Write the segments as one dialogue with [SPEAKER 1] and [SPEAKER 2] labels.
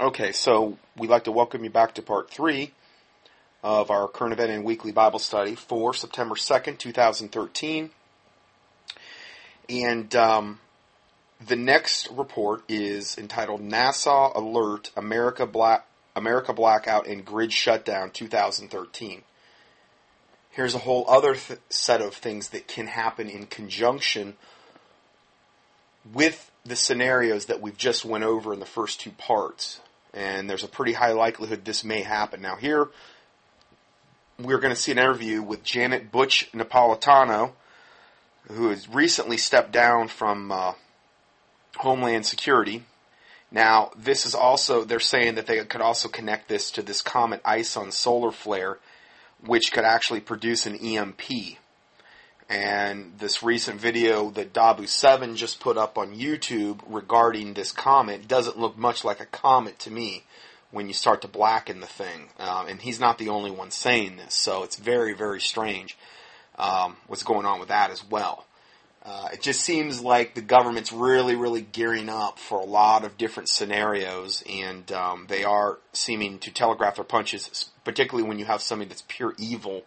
[SPEAKER 1] Okay, so we'd like to welcome you back to part three of our current event and weekly Bible study for September 2nd, 2013. And um, the next report is entitled NASA Alert America Black America Blackout and Grid Shutdown 2013. Here's a whole other th- set of things that can happen in conjunction with the scenarios that we've just went over in the first two parts. And there's a pretty high likelihood this may happen. Now here we're going to see an interview with Janet Butch Napolitano, who has recently stepped down from uh, Homeland Security. Now, this is also, they're saying that they could also connect this to this comet ISON solar flare, which could actually produce an EMP. And this recent video that Dahboo7 just put up on YouTube regarding this comet doesn't look much like a comet to me when you start to blacken the thing. Um, and he's not the only one saying this, so it's very, very strange um, what's going on with that as well. Uh, it just seems like the government's really, really gearing up for a lot of different scenarios, and um, they are seeming to telegraph their punches, particularly when you have somebody that's pure evil,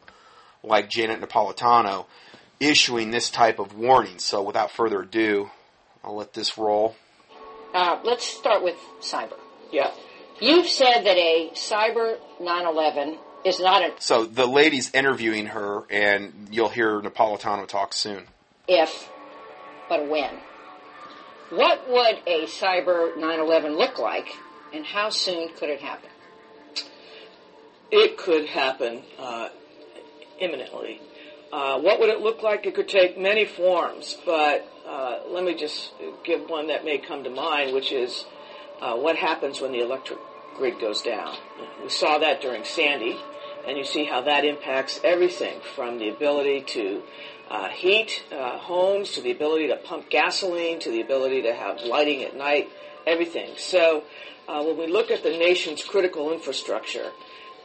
[SPEAKER 1] like Janet Napolitano, issuing this type of warning. So, without further ado, I'll let this roll.
[SPEAKER 2] Uh, let's start with cyber.
[SPEAKER 3] Yeah.
[SPEAKER 2] You've said that a cyber 9/11 is not an
[SPEAKER 1] So, the lady's interviewing her, and you'll hear Napolitano talk soon.
[SPEAKER 2] if, but when. What would a cyber 9/11 look like, and how soon could it happen?
[SPEAKER 3] It could happen uh, imminently. Uh, what would it look like? It could take many forms, but uh, let me just give one that may come to mind, which is uh, what happens when the electric grid goes down. We saw that during Sandy, and you see how that impacts everything from the ability to uh, heat uh, homes to the ability to pump gasoline to the ability to have lighting at night, everything. So when we look at the nation's critical infrastructure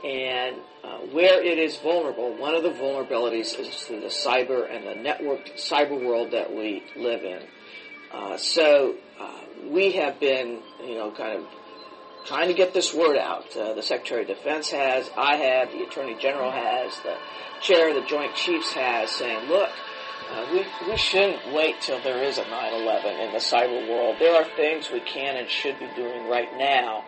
[SPEAKER 3] and uh, where it is vulnerable, one of the vulnerabilities is through the cyber and the networked cyber world that we live in. Uh, so uh, we have been, you know, kind of trying to get this word out. Uh, the Secretary of Defense has, I have, the Attorney General has, the Chair of the Joint Chiefs has, saying, look, uh, we, we shouldn't wait till there is a 9-11 in the cyber world. There are things we can and should be doing right now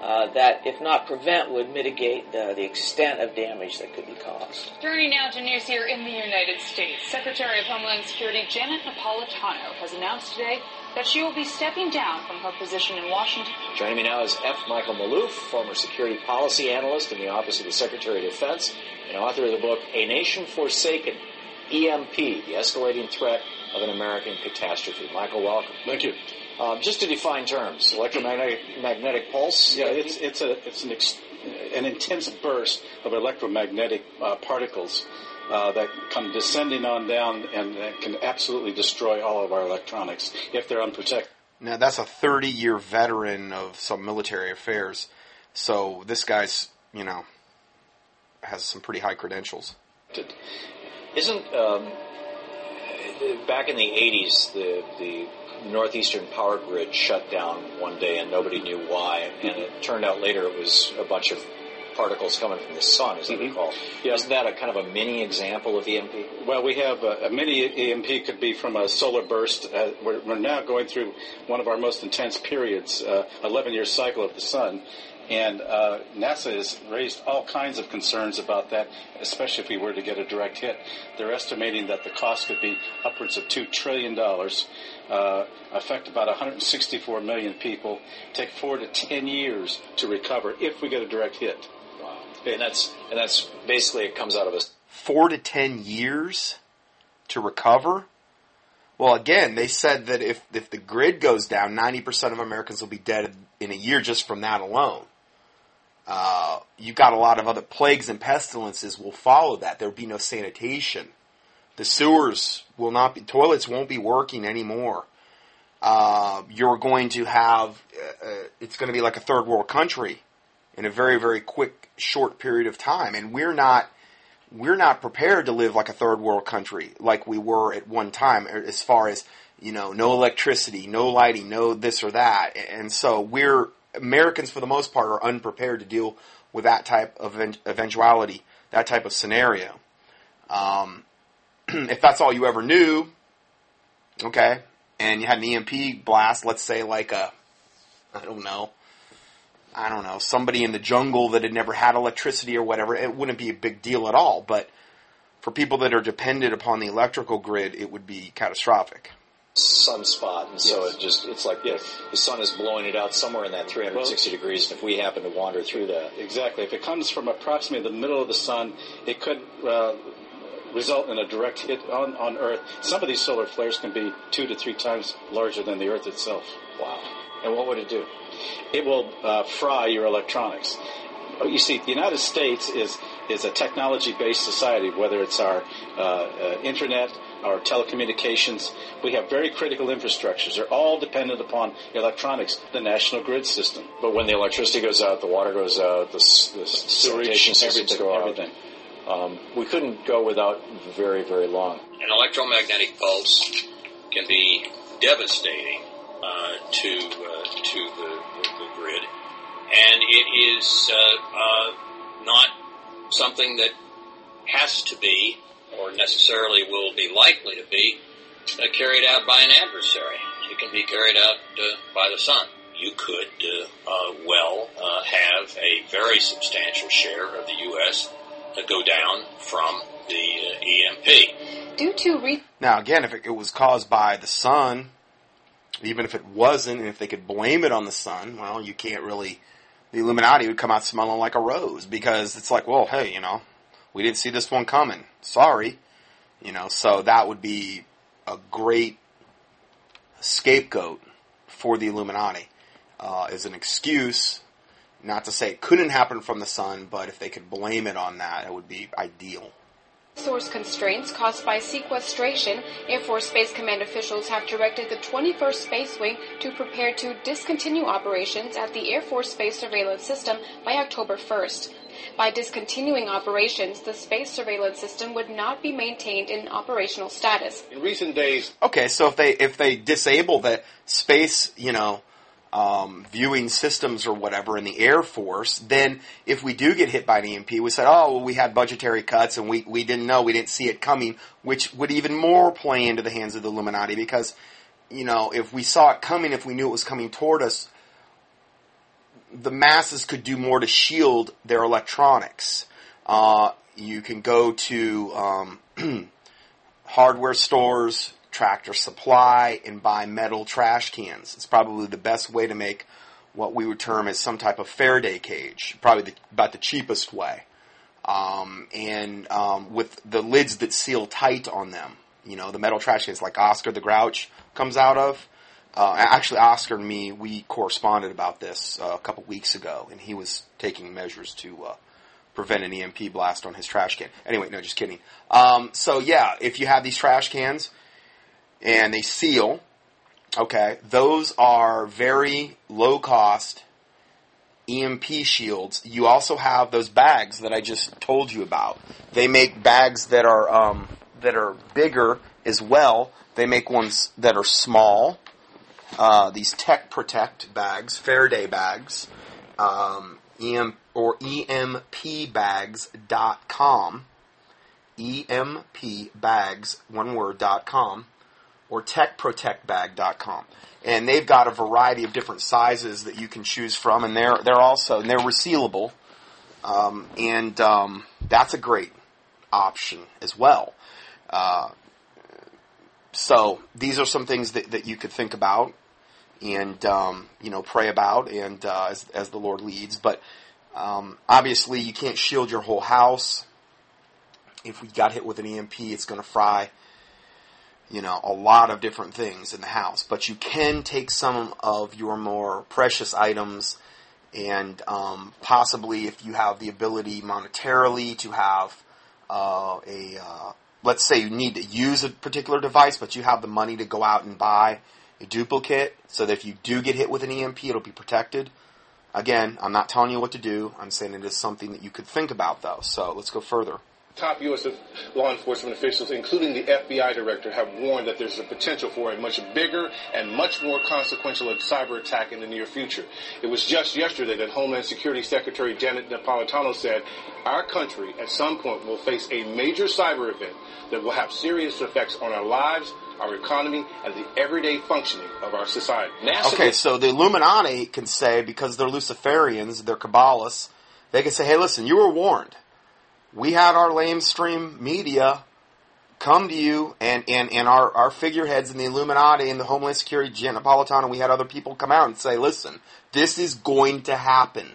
[SPEAKER 3] uh, that, if not prevent, would mitigate the, the extent of damage that could be caused.
[SPEAKER 4] Turning now to news here in the United States, Secretary of Homeland Security Janet Napolitano has announced today that she will be stepping down from her position in Washington.
[SPEAKER 5] Joining me now is F. Michael Maloof, former security policy analyst in the Office of the Secretary of Defense and author of the book A Nation Forsaken, EMP, the escalating threat of an American catastrophe. Michael, welcome.
[SPEAKER 6] Thank you.
[SPEAKER 5] Um, just to define terms, electromagnetic magnetic pulse.
[SPEAKER 6] Yeah, it's it's a it's an ex, an intense burst of electromagnetic uh, particles uh, that come descending on down and that can absolutely destroy all of our electronics if they're unprotected.
[SPEAKER 1] Now, that's a 30 year veteran of some military affairs, so this guy's, you know, has some pretty high credentials.
[SPEAKER 5] Isn't um, back in the '80s the the northeastern power grid shut down one day and nobody knew why, and it turned out later it was a bunch of particles coming from the sun, as I
[SPEAKER 6] Mhm.
[SPEAKER 5] recall.
[SPEAKER 6] Yeah.
[SPEAKER 5] Isn't that a kind of a mini example of EMP?
[SPEAKER 6] Well, we have a, a mini EMP could be from a solar burst. Uh, we're, we're now going through one of our most intense periods, uh, 11 year cycle of the sun. And uh, NASA has raised all kinds of concerns about that, especially if we were to get a direct hit. They're estimating that the cost could be upwards of $2 trillion, uh, affect about 164 million people, take four to 10 years to recover if we get a direct hit.
[SPEAKER 5] Wow. And that's and that's basically it comes out of a
[SPEAKER 1] Four to 10 years to recover? Well, again, they said that if, if the grid goes down, 90% of Americans will be dead in a year just from that alone. Uh, you've got a lot of other plagues and pestilences will follow that. There'll be no sanitation. The sewers will not be, toilets won't be working anymore. Uh, you're going to have, uh, uh, it's going to be like a third world country in a very, very quick, short period of time. And we're not, we're not prepared to live like a third world country like we were at one time as far as, you know, no electricity, no lighting, no this or that. And so we're, Americans, for the most part, are unprepared to deal with that type of eventuality, that type of scenario. Um, if that's all you ever knew, okay, and you had an EMP blast, let's say like a, I don't know, I don't know, somebody in the jungle that had never had electricity or whatever, it wouldn't be a big deal at all. But for people that are dependent upon the electrical grid, it would be catastrophic.
[SPEAKER 5] Sunspot, and so
[SPEAKER 6] Yes.
[SPEAKER 5] it just it's like
[SPEAKER 6] Yes.
[SPEAKER 5] the, the sun is blowing it out somewhere in that 360 degrees, and if we happen to wander through that,
[SPEAKER 6] Exactly. If it comes from approximately the middle of the sun, it could uh, result in a direct hit on, on Earth. Some of these solar flares can be two to three times larger than the Earth itself.
[SPEAKER 5] wow. And what would it do?
[SPEAKER 6] It will uh, fry your electronics. You see, the United States is is a technology-based society. Whether it's our uh, uh, internet, our telecommunications, we have very critical infrastructures. They're all dependent upon electronics, the national grid system.
[SPEAKER 5] But when the electricity goes out, the water goes out, the, s- the s- sanitation systems
[SPEAKER 6] everything,
[SPEAKER 5] go out.
[SPEAKER 6] everything.
[SPEAKER 5] Um, we couldn't go without very, very long.
[SPEAKER 7] An electromagnetic pulse can be devastating uh, to uh, to the, the, the grid, and it is uh, uh, not something that has to be, or necessarily will be likely to be, uh, carried out by an adversary. It can be carried out uh, by the sun. You could uh, uh, well uh, have a very substantial share of the U.S. Uh, go down from the uh, EMP.
[SPEAKER 8] Due to re-
[SPEAKER 1] Now, again, if it, it was caused by the sun, even if it wasn't, and if they could blame it on the sun, well, you can't really. The Illuminati would come out smelling like a rose because it's like, well, hey, you know, we didn't see this one coming. Sorry, you know. So that would be a great scapegoat for the Illuminati uh, as an excuse. Not to say it couldn't happen from the sun, but if they could blame it on that, it would be ideal.
[SPEAKER 8] Source constraints caused by sequestration, Air Force Space Command officials have directed the 21st Space Wing to prepare to discontinue operations at the Air Force Space Surveillance System by October 1st. By discontinuing operations, the space surveillance system would not be maintained in operational status.
[SPEAKER 9] In recent days,
[SPEAKER 1] Okay, so if they if they disable the space, you know, um, viewing systems or whatever in the Air Force, then if we do get hit by an EMP, we said, oh, well, we had budgetary cuts and we, we didn't know, we didn't see it coming, which would even more play into the hands of the Illuminati because, you know, if we saw it coming, if we knew it was coming toward us, the masses could do more to shield their electronics. Uh, you can go to um, hardware stores, Tractor Supply, and buy metal trash cans. It's probably the best way to make what we would term as some type of Faraday cage. Probably the, about the cheapest way. Um, and um, with the lids that seal tight on them. You know, the metal trash cans like Oscar the Grouch comes out of. Uh, actually, Oscar and me, we corresponded about this uh, a couple weeks ago, and he was taking measures to uh, prevent an EMP blast on his trash can. Anyway, no, just kidding. Um, so yeah, if you have these trash cans and they seal, okay, those are very low cost EMP shields. You also have those bags that I just told you about. They make bags that are um, that are bigger as well. They make ones that are small. Uh, these Tech Protect bags, Faraday bags, um, EM or empbags.com, empbags, one word, dot com, or techprotectbag.com. And they've got a variety of different sizes that you can choose from, and they're they're also and they're resealable, um, and um, that's a great option as well. Uh, so these are some things that, that you could think about and um, you know pray about and uh, as, as the Lord leads. But um, obviously, you can't shield your whole house. If we got hit with an EMP, it's going to fry you know a lot of different things in the house. But you can take some of your more precious items and um, possibly, if you have the ability monetarily to have uh, a uh, let's say you need to use a particular device, but you have the money to go out and buy a duplicate so that if you do get hit with an EMP, it'll be protected. Again, I'm not telling you what to do. I'm saying it is something that you could think about, though. So let's go further.
[SPEAKER 9] top U.S. law enforcement officials, including the FBI director, have warned that there's a potential for a much bigger and much more consequential cyber attack in the near future. It was just yesterday that Homeland Security Secretary Janet Napolitano said our country at some point will face a major cyber event that will have serious effects on our lives, our economy, and the everyday functioning of our society.
[SPEAKER 1] NASA okay, so the Illuminati can say, because they're Luciferians, they're Kabbalists, they can say, hey, listen, you were warned we had our lamestream media come to you and, and, and our, our figureheads in the Illuminati and the Homeland Security, Janet Napolitano, we had other people come out and say, listen, this is going to happen.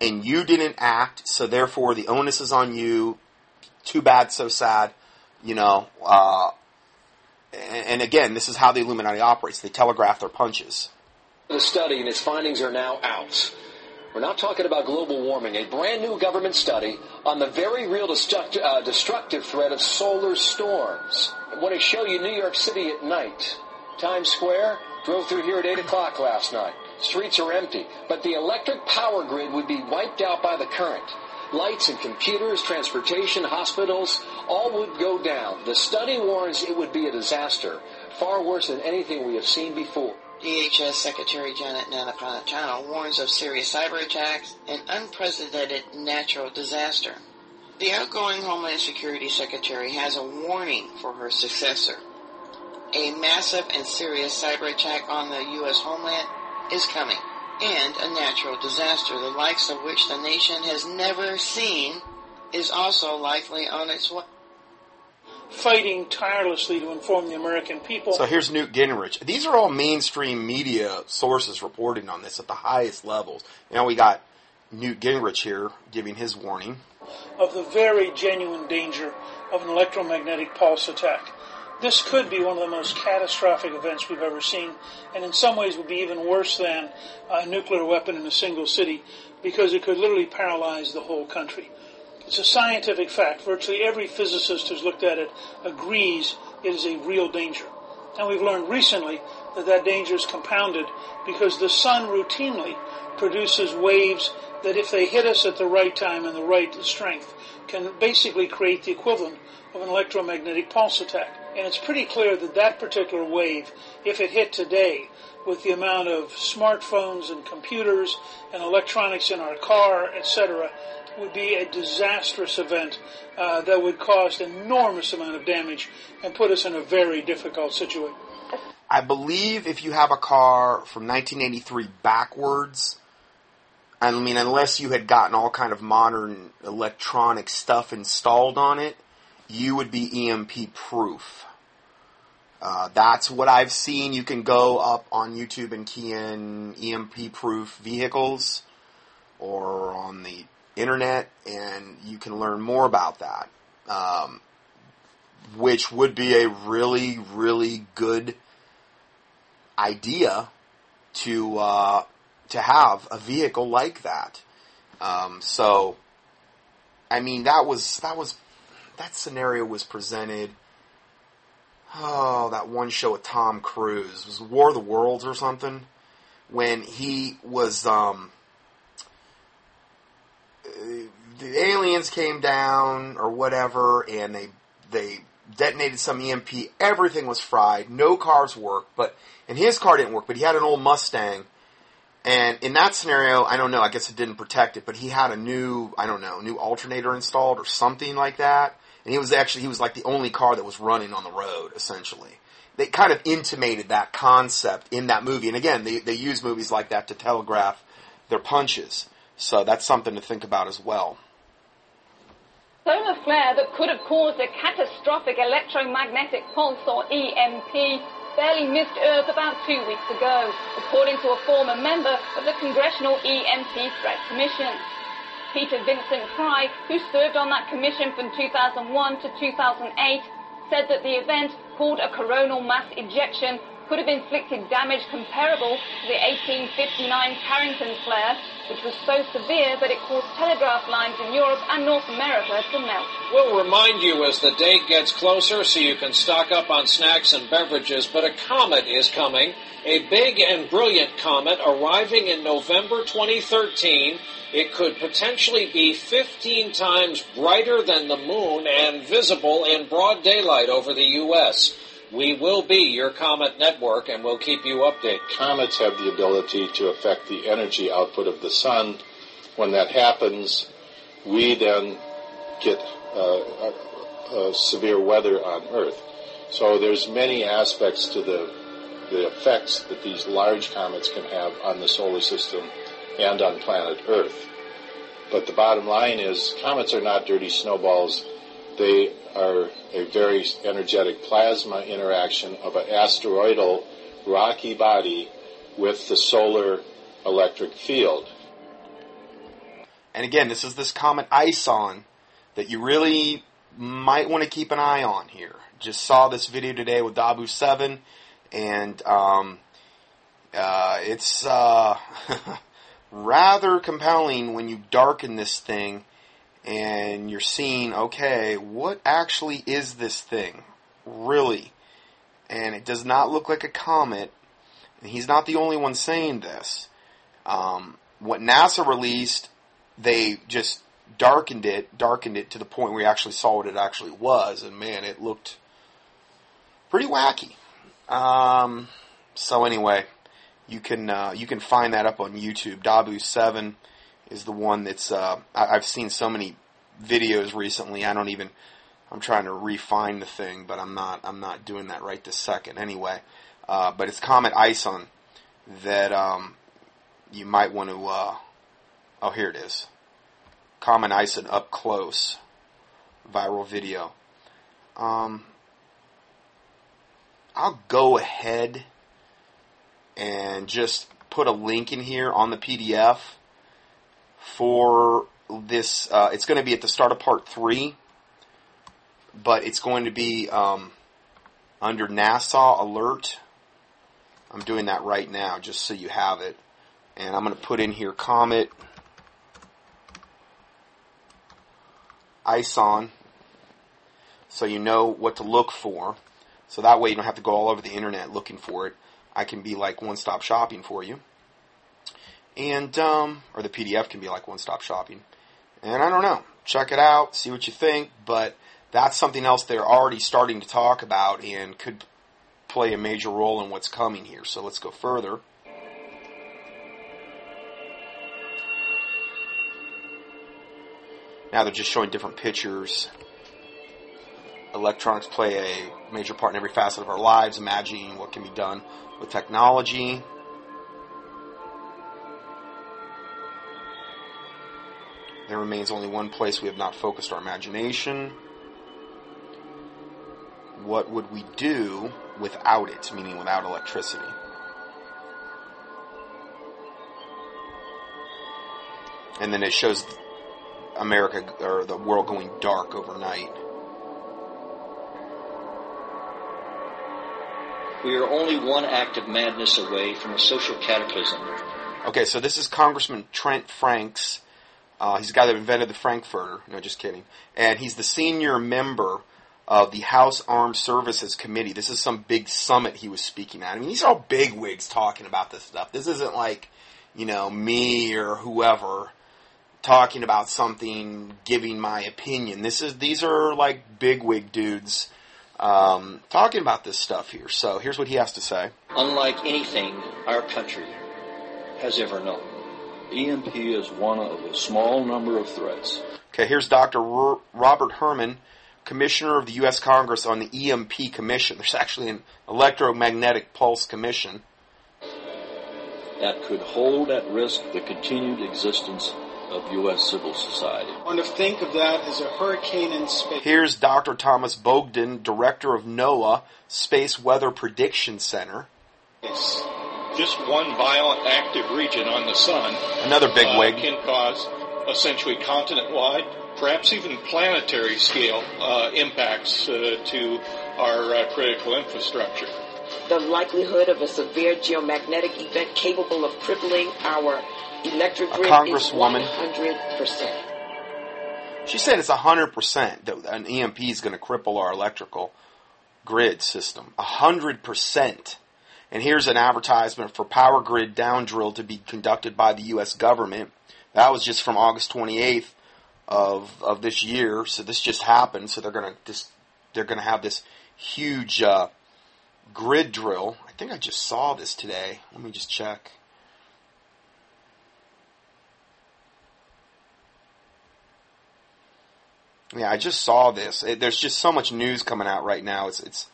[SPEAKER 1] And you didn't act, so therefore the onus is on you. Too bad, so sad. You know, uh, and, again, this is how the Illuminati operates. They telegraph their punches.
[SPEAKER 10] The study and its findings are now out. We're not talking about global warming. A brand new government study on the very real destruct- uh, destructive threat of solar storms. I want to show you New York City at night. Times Square, drove through here at 8 o'clock last night. Streets are empty, but the electric power grid would be wiped out by the current. Lights and computers, transportation, hospitals, all would go down. The study warns it would be a disaster, far worse than anything we have seen before.
[SPEAKER 11] DHS Secretary Janet Napolitano warns of serious cyber attacks and unprecedented natural disaster. The outgoing Homeland Security Secretary has a warning for her successor. A massive and serious cyber attack on the U.S. homeland is coming, and a natural disaster, the likes of which the nation has never seen, is also likely on its way
[SPEAKER 12] fighting tirelessly to inform the American people.
[SPEAKER 1] So here's Newt Gingrich. These are all mainstream media sources reporting on this at the highest levels. Now we got Newt Gingrich here giving his warning
[SPEAKER 12] of the very genuine danger of an electromagnetic pulse attack. This could be one of the most catastrophic events we've ever seen, and in some ways would be even worse than a nuclear weapon in a single city because it could literally paralyze the whole country. It's a scientific fact. Virtually every physicist who's looked at it agrees it is a real danger. And we've learned recently that that danger is compounded because the sun routinely produces waves that if they hit us at the right time and the right strength can basically create the equivalent of an electromagnetic pulse attack. And it's pretty clear that that particular wave, if it hit today, with the amount of smartphones and computers and electronics in our car, etc., would be a disastrous event uh, that would cause an enormous amount of damage and put us in a very difficult situation.
[SPEAKER 1] I believe if you have a car from 1983 backwards, I mean, unless you had gotten all kind of modern electronic stuff installed on it, you would be EMP proof. Uh, that's what I've seen. You can go up on YouTube and key in EMP proof vehicles or on the internet, and you can learn more about that. Um, which would be a really, really good idea to uh, to have a vehicle like that. Um, so, I mean, that was that was that scenario was presented. Oh, that one show with Tom Cruise was War of the Worlds or something when he was um, the aliens came down or whatever, and they they detonated some EMP. Everything was fried. No cars worked, but and his car didn't work. But he had an old Mustang, and in that scenario, I don't know. I guess it didn't protect it, but he had a new I don't know new alternator installed or something like that. And he was actually he was like the only car that was running on the road essentially. They kind of intimated that concept in that movie, and again, they they use movies like that to telegraph their punches. So that's something to think about as well.
[SPEAKER 13] Solar flare that could have caused a catastrophic electromagnetic pulse or EMP barely missed Earth about two weeks ago, according to a former member of the Congressional EMP Threat Commission. Peter Vincent Pry, who served on that commission from 2001 to 2008, said that the event, called a coronal mass ejection, could have inflicted damage comparable to the 1859 Carrington flare, which was so severe that it caused telegraph lines in Europe and North America to melt.
[SPEAKER 14] We'll remind you as the date gets closer so you can stock up on snacks and beverages, but a comet is coming. A big and brilliant comet arriving in November 2013. It could potentially be 15 times brighter than the moon and visible in broad daylight over the U.S. We will be your Comet network and we'll keep you updated.
[SPEAKER 15] Comets have the ability to affect the energy output of the sun. When that happens, we then get uh, uh, severe weather on Earth. So there's many aspects to the the effects that these large comets can have on the solar system and on planet Earth. But the bottom line is comets are not dirty snowballs. They are a very energetic plasma interaction of an asteroidal rocky body with the solar electric field.
[SPEAKER 1] And again, this is this comet ISON that you really might want to keep an eye on here. Just saw this video today with Dahboo 7, and um, uh, it's uh, rather compelling when you darken this thing and you're seeing, okay, what actually is this thing? Really? And it does not look like a comet. And he's not the only one saying this. Um, what NASA released, they just darkened it, darkened it to the point where you actually saw what it actually was. And man, it looked pretty wacky. Um, so anyway, you can uh, you can find that up on YouTube. Dahboo Seven is the one that's uh, I, have seen so many videos recently. I don't even I'm trying to refine the thing, but I'm not I'm not doing that right this second anyway. Uh, but it's Comet Ison that um, you might want to. Uh, oh, here it is. Comet Ison up close, viral video. Um, I'll go ahead and just put a link in here on the PDF for this. Uh, it's going to be at the start of part three, but it's going to be um, under NASA alert. I'm doing that right now just so you have it. And I'm going to put in here Comet ISON so you know what to look for. So that way you don't have to go all over the internet looking for it. I can be like one stop shopping for you. And, um, or the PDF can be like one stop shopping. And I don't know. Check it out, see what you think, but that's something else they're already starting to talk about and could play a major role in what's coming here. So let's go further. Now they're just showing different pictures. Electronics play a major part in every facet of our lives, imagining what can be done with technology. There remains only one place we have not focused our imagination. What would we do without it, meaning without electricity? And then it shows America or the world going dark overnight.
[SPEAKER 5] We are only one act of madness away from a social cataclysm.
[SPEAKER 1] Okay, so this is Congressman Trent Franks. Uh, he's the guy that invented the Frankfurter. No, just kidding. And he's the senior member of the House Armed Services Committee. This is some big summit he was speaking at. I mean, these are all big wigs talking about this stuff. This isn't like, you know, me or whoever talking about something, giving my opinion. This is these are like big wig dudes um, talking about this stuff here. So here's what he has to say.
[SPEAKER 5] Unlike anything our country has ever known,
[SPEAKER 16] EMP is one of a small number of threats.
[SPEAKER 1] Okay, here's Dr. R- Robert Hermann, Commissioner of the U.S. Congress on the EMP Commission. There's actually an electromagnetic pulse commission.
[SPEAKER 16] That could hold at risk the continued existence of U.S. civil society.
[SPEAKER 17] I want to think of that as a hurricane in space.
[SPEAKER 1] Here's Dr. Thomas Bogdan, director of NOAA Space Weather Prediction Center.
[SPEAKER 18] Yes. Just one violent active region on the sun.
[SPEAKER 1] Another big
[SPEAKER 18] uh,
[SPEAKER 1] wig.
[SPEAKER 18] Can cause essentially continent-wide, perhaps even planetary scale uh, impacts uh, to our uh, critical infrastructure.
[SPEAKER 19] the likelihood of a severe geomagnetic event capable of crippling our electric grid
[SPEAKER 1] congresswoman.
[SPEAKER 19] is 100%.
[SPEAKER 1] She said it's 100% that an EMP is going to cripple our electrical grid system. 100%. And here's an advertisement for power grid down drill to be conducted by the U.S. government. That was just from August 28th of of this year. So this just happened. So they're to just they're to have this huge uh, grid drill. I think I just saw this today. Let me just check. Yeah, I just saw this. It, there's just so much news coming out right now. It's it's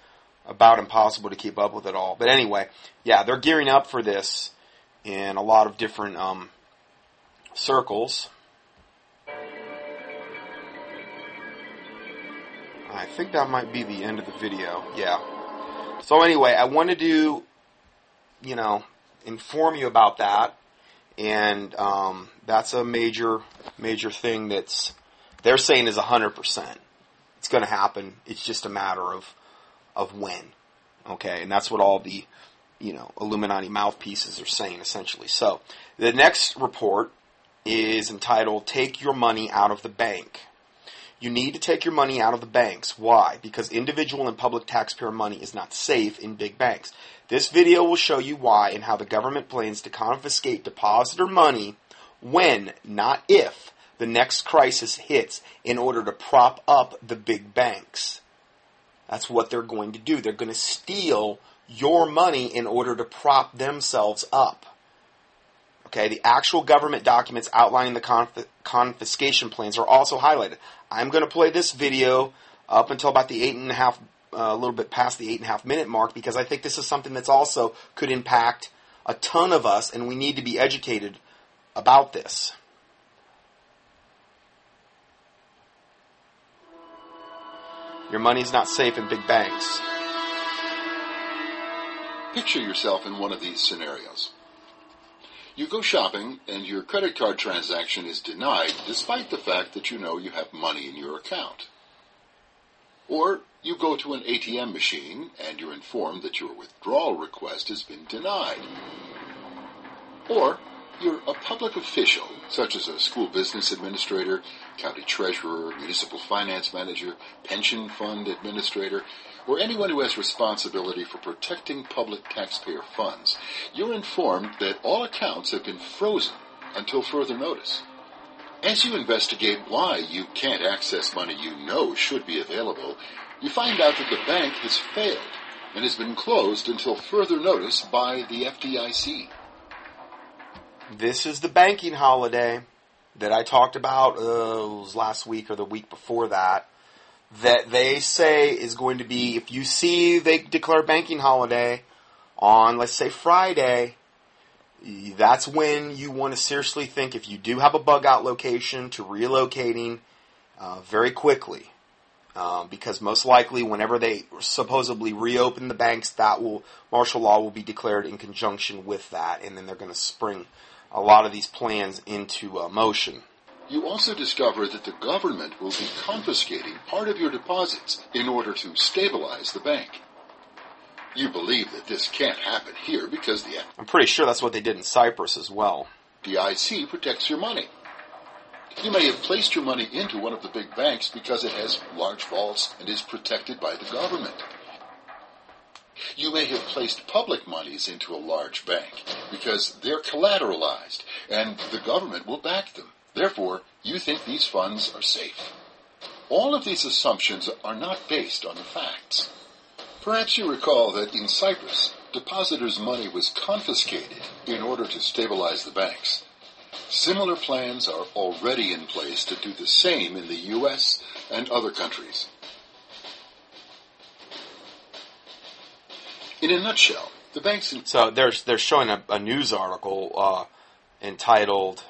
[SPEAKER 1] about impossible to keep up with it all. But anyway, yeah, they're gearing up for this in a lot of different um, circles. I think that might be the end of the video. Yeah. So anyway, I wanted to, you know, inform you about that, and um, that's a major, major thing that's they're saying is hundred percent. It's going to happen. It's just a matter of of when. Okay, and that's what all the you know Illuminati mouthpieces are saying essentially. So the next report is entitled "Take Your Money Out of the Bank." You need to take your money out of the banks. Why? Because individual and public taxpayer money is not safe in big banks. This video will show you why and how the government plans to confiscate depositor money when, not if, the next crisis hits in order to prop up the big banks. That's what they're going to do. They're going to steal your money in order to prop themselves up. Okay, the actual government documents outlining the conf- confiscation plans are also highlighted. I'm going to play this video up until about the eight and a half, uh, a little bit past the eight and a half minute mark because I think this is something that's also could impact a ton of us, and we need to be educated about this. Your money's not safe in big banks.
[SPEAKER 20] Picture yourself in one of these scenarios. You go shopping and your credit card transaction is denied despite the fact that you know you have money in your account. Or you go to an ATM machine and you're informed that your withdrawal request has been denied. Or you're a public official, such as a school business administrator, county treasurer, municipal finance manager, pension fund administrator, or anyone who has responsibility for protecting public taxpayer funds. You're informed that all accounts have been frozen until further notice. As you investigate why you can't access money you know should be available, you find out that the bank has failed and has been closed until further notice by the FDIC.
[SPEAKER 1] This is the banking holiday that I talked about uh, last week or the week before that. That they say is going to be if you see they declare banking holiday on let's say Friday, that's when you want to seriously think if you do have a bug out location to relocating uh, very quickly. Um, because most likely, whenever they supposedly reopen the banks, that will martial law will be declared in conjunction with that, and then they're going to spring a lot of these plans into uh, motion.
[SPEAKER 20] You also discover that the government will be confiscating part of your deposits in order to stabilize the bank. You believe that this can't happen here because the
[SPEAKER 1] I'm pretty sure that's what they did in Cyprus as well.
[SPEAKER 20] FDIC protects your money. You may have placed your money into one of the big banks because it has large vaults and is protected by the government. You may have placed public monies into a large bank because they're collateralized and the government will back them. Therefore, you think these funds are safe. All of these assumptions are not based on the facts. Perhaps you recall that in Cyprus, depositors' money was confiscated in order to stabilize the banks. Similar plans are already in place to do the same in the U.S. and other countries. In a nutshell, the banks. In-
[SPEAKER 1] So they're they're showing a, a news article uh, entitled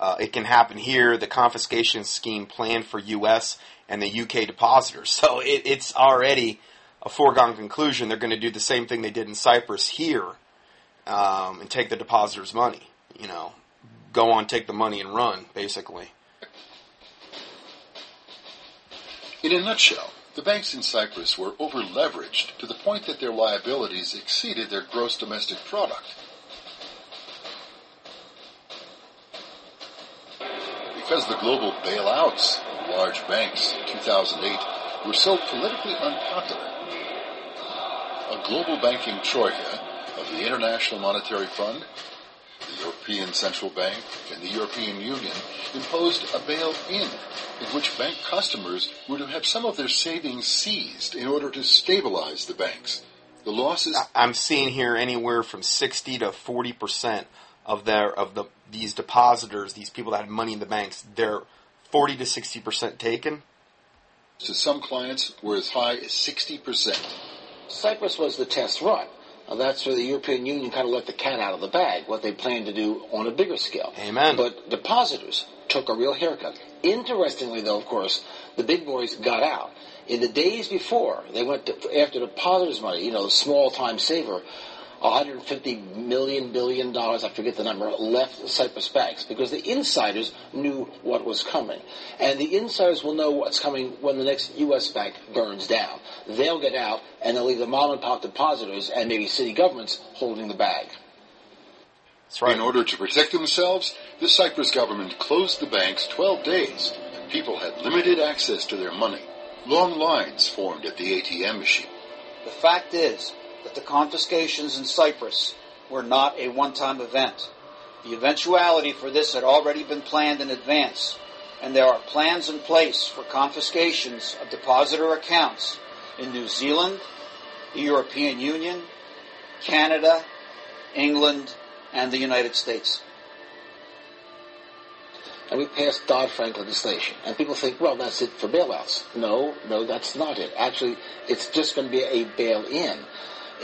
[SPEAKER 1] uh, "It Can Happen Here: The Confiscation Scheme Planned for U.S. and the UK Depositors." So it, it's already a foregone conclusion they're going to do the same thing they did in Cyprus here um, and take the depositors' money. You know, go on, take the money and run, basically.
[SPEAKER 20] In a nutshell, The banks in Cyprus were over leveraged to the point that their liabilities exceeded their gross domestic product. Because the global bailouts of large banks in 2008 were so politically unpopular, a global banking troika of the International Monetary Fund, European Central Bank, and the European Union imposed a bail-in in which bank customers were to have some of their savings seized in order to stabilize the banks. The losses
[SPEAKER 1] I'm seeing here anywhere from 60 to 40 percent of their of the these depositors, these people that had money in the banks, they're 40 to 60 percent taken.
[SPEAKER 20] to some clients were as high as 60%.
[SPEAKER 21] Cyprus was the test run. That's where the European Union kind of let the cat out of the bag, what they plan to do on a bigger scale.
[SPEAKER 1] Amen.
[SPEAKER 21] But depositors took a real haircut. Interestingly, though, of course, the big boys got out. In the days before, they went to, after depositors' money, you know, the small time saver, 150 million billion dollars, I forget the number, left Cyprus banks because the insiders knew what was coming. And the insiders will know what's coming when the next U.S. bank burns down. They'll get out and they'll leave the mom and pop depositors and maybe city governments holding the bag. Right.
[SPEAKER 20] In order to protect themselves, the Cyprus government closed the banks 12 days. People had limited access to their money. Long lines formed at the ATM machine.
[SPEAKER 22] The fact is that the confiscations in Cyprus were not a one-time event. The eventuality for this had already been planned in advance, and there are plans in place for confiscations of depositor accounts in New Zealand, the European Union, Canada, England, and the United States.
[SPEAKER 21] And we passed Dodd-Frank legislation. And people think, well, that's it for bailouts. No, no, that's not it. Actually, it's just going to be a bail-in.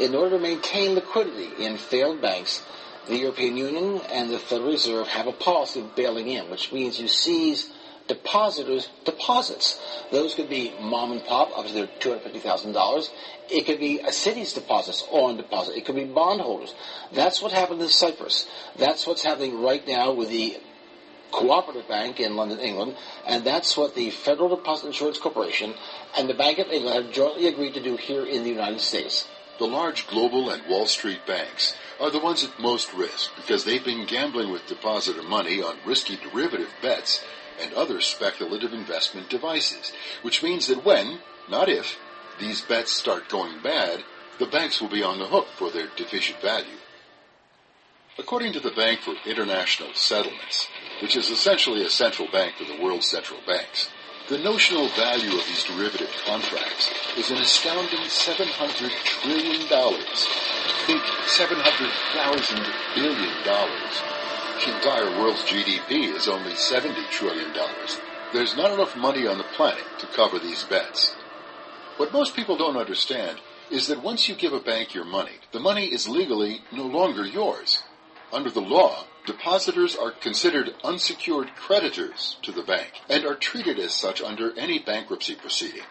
[SPEAKER 21] In order to maintain liquidity in failed banks, the European Union and the Federal Reserve have a policy of bailing in, which means you seize depositors' deposits. Those could be mom and pop up to their $250,000. It could be a city's deposits on deposit. It could be bondholders. That's what happened in Cyprus. That's what's happening right now with the Cooperative Bank in London, England, and that's what the Federal Deposit Insurance Corporation and the Bank of England have jointly agreed to do here in the United States.
[SPEAKER 20] The large global and Wall Street banks are the ones at most risk because they've been gambling with depositor money on risky derivative bets and other speculative investment devices, which means that when, not if, these bets start going bad, the banks will be on the hook for their deficient value. According to the Bank for International Settlements, which is essentially a central bank for the world's central banks, the notional value of these derivative contracts is an astounding $700 trillion. Think $700,000 billion. The entire world's GDP is only $70 trillion. There's not enough money on the planet to cover these bets. What most people don't understand is that once you give a bank your money, the money is legally no longer yours. Under the law, depositors are considered unsecured creditors to the bank and are treated as such under any bankruptcy proceeding.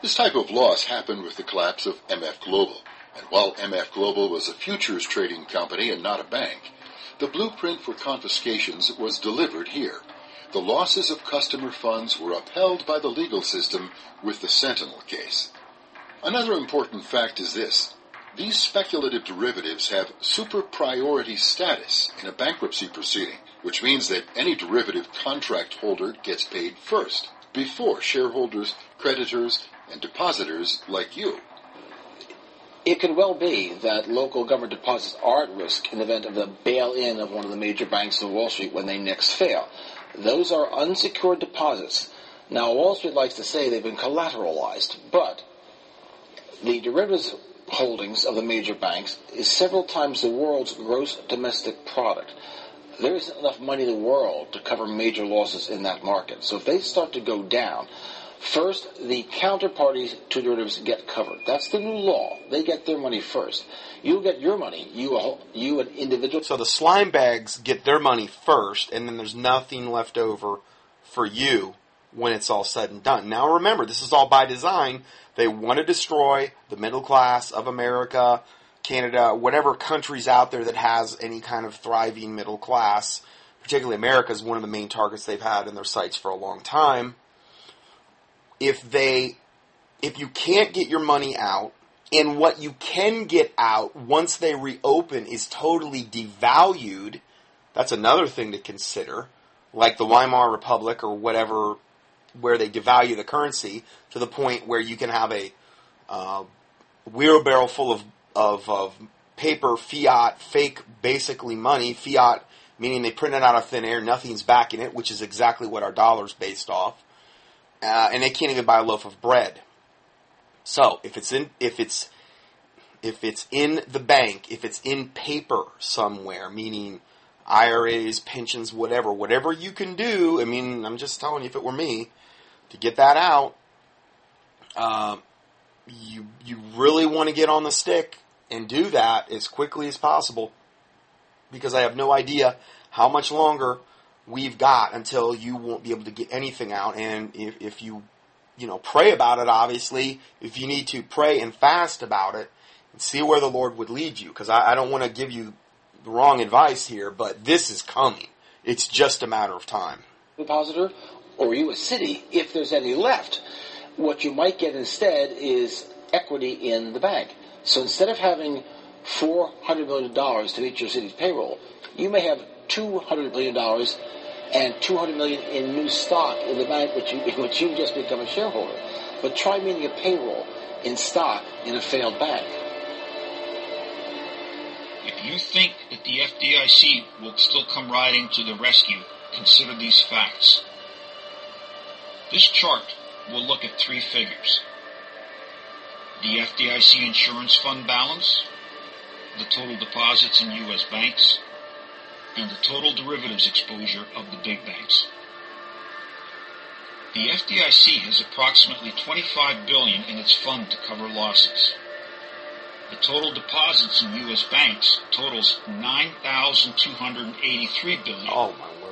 [SPEAKER 20] This type of loss happened with the collapse of MF Global, and while MF Global was a futures trading company and not a bank, the blueprint for confiscations was delivered here. The losses of customer funds were upheld by the legal system with the Sentinel case. Another important fact is this. These speculative derivatives have super priority status in a bankruptcy proceeding, which means that any derivative contract holder gets paid first, before shareholders, creditors, and depositors like you.
[SPEAKER 21] It could well be that local government deposits are at risk in the event of the bail-in of one of the major banks of Wall Street when they next fail. Those are unsecured deposits. Now, Wall Street likes to say they've been collateralized, but the derivatives holdings of the major banks is several times the world's gross domestic product. There isn't enough money in the world to cover major losses in that market. So if they start to go down, first the counterparties to derivatives get covered. That's the new law. They get their money first. You get your money. You, you an individual.
[SPEAKER 1] So the slime bags get their money first, and then there's nothing left over for you when it's all said and done. Now remember, this is all by design. They want to destroy the middle class of America, Canada, whatever countries out there that has any kind of thriving middle class. Particularly America is one of the main targets they've had in their sights for a long time. if they if you can't get your money out and what you can get out once they reopen is totally devalued, that's another thing to consider, like the Weimar Republic or whatever, where they devalue the currency to the point where you can have a uh, wheelbarrow full of, of, of paper, fiat, fake, basically money, fiat meaning they print it out of thin air, nothing's backing it, which is exactly what our dollar's based off, uh, and they can't even buy a loaf of bread. So if it's in if it's if it's in the bank, if it's in paper somewhere, meaning IRAs, pensions, whatever, whatever you can do. I mean, I'm just telling you, if it were me, to get that out, uh, you you really want to get on the stick and do that as quickly as possible, because I have no idea how much longer we've got until you won't be able to get anything out. And if, if you you know, pray about it, obviously, if you need to pray and fast about it and see where the Lord would lead you. Because I, I don't want to give you the wrong advice here, but this is coming. It's just a matter of time.
[SPEAKER 21] Depositor or you a City, if there's any left. What you might get instead is equity in the bank. So instead of having $400 million to meet your city's payroll, you may have $200 million and $200 million in new stock in the bank, which you, which you just become a shareholder. But try meeting a payroll in stock in a failed bank.
[SPEAKER 18] If you think that the FDIC will still come riding to the rescue, consider these facts. This chart will look at three figures. The FDIC insurance fund balance, the total deposits in U.S. banks, and the total derivatives exposure of the big banks. The FDIC has approximately 25 billion in its fund to cover losses. The total deposits in U.S. banks totals 9,283 billion.
[SPEAKER 1] Oh my!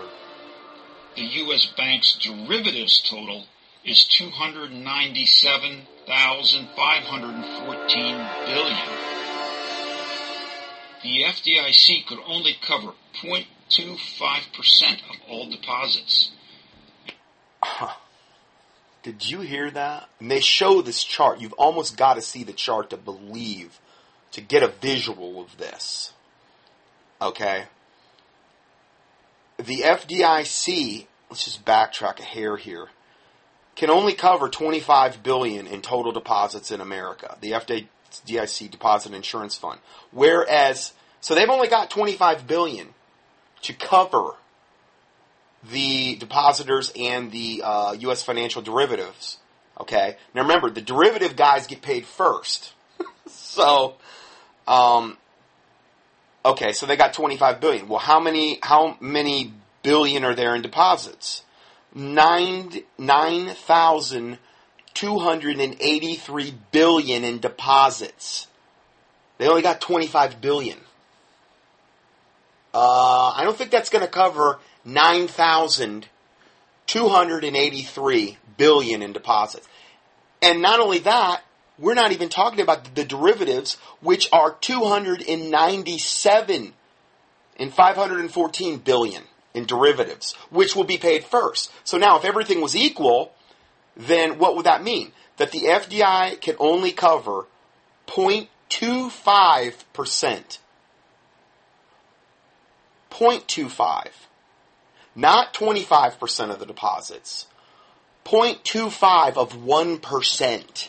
[SPEAKER 18] The U.S. banks derivatives total is 297,514 billion. The FDIC could only cover 0.25% of all deposits.
[SPEAKER 1] Did you hear that? And they show this chart. You've almost got to see the chart to believe, to get a visual of this. Okay? The FDIC, let's just backtrack a hair here, can only cover 25 billion in total deposits in America. The FDIC Deposit Insurance Fund. Whereas, so they've only got 25 billion to cover the depositors and the uh, U.S. financial derivatives. Okay. Now remember, the derivative guys get paid first. so, um, okay, so they got 25 billion. Well, how many how many billion are there in deposits? Nine nine thousand two hundred and eighty three billion in deposits. They only got 25 billion. Uh, I don't think that's going to cover 9,283 billion in deposits. And not only that, we're not even talking about the derivatives, which are 297 and 514 billion in derivatives, which will be paid first. So now, if everything was equal, then what would that mean? That the FDI can only cover 0.25% 0.25. Not 25% of the deposits. 0.25 of 1%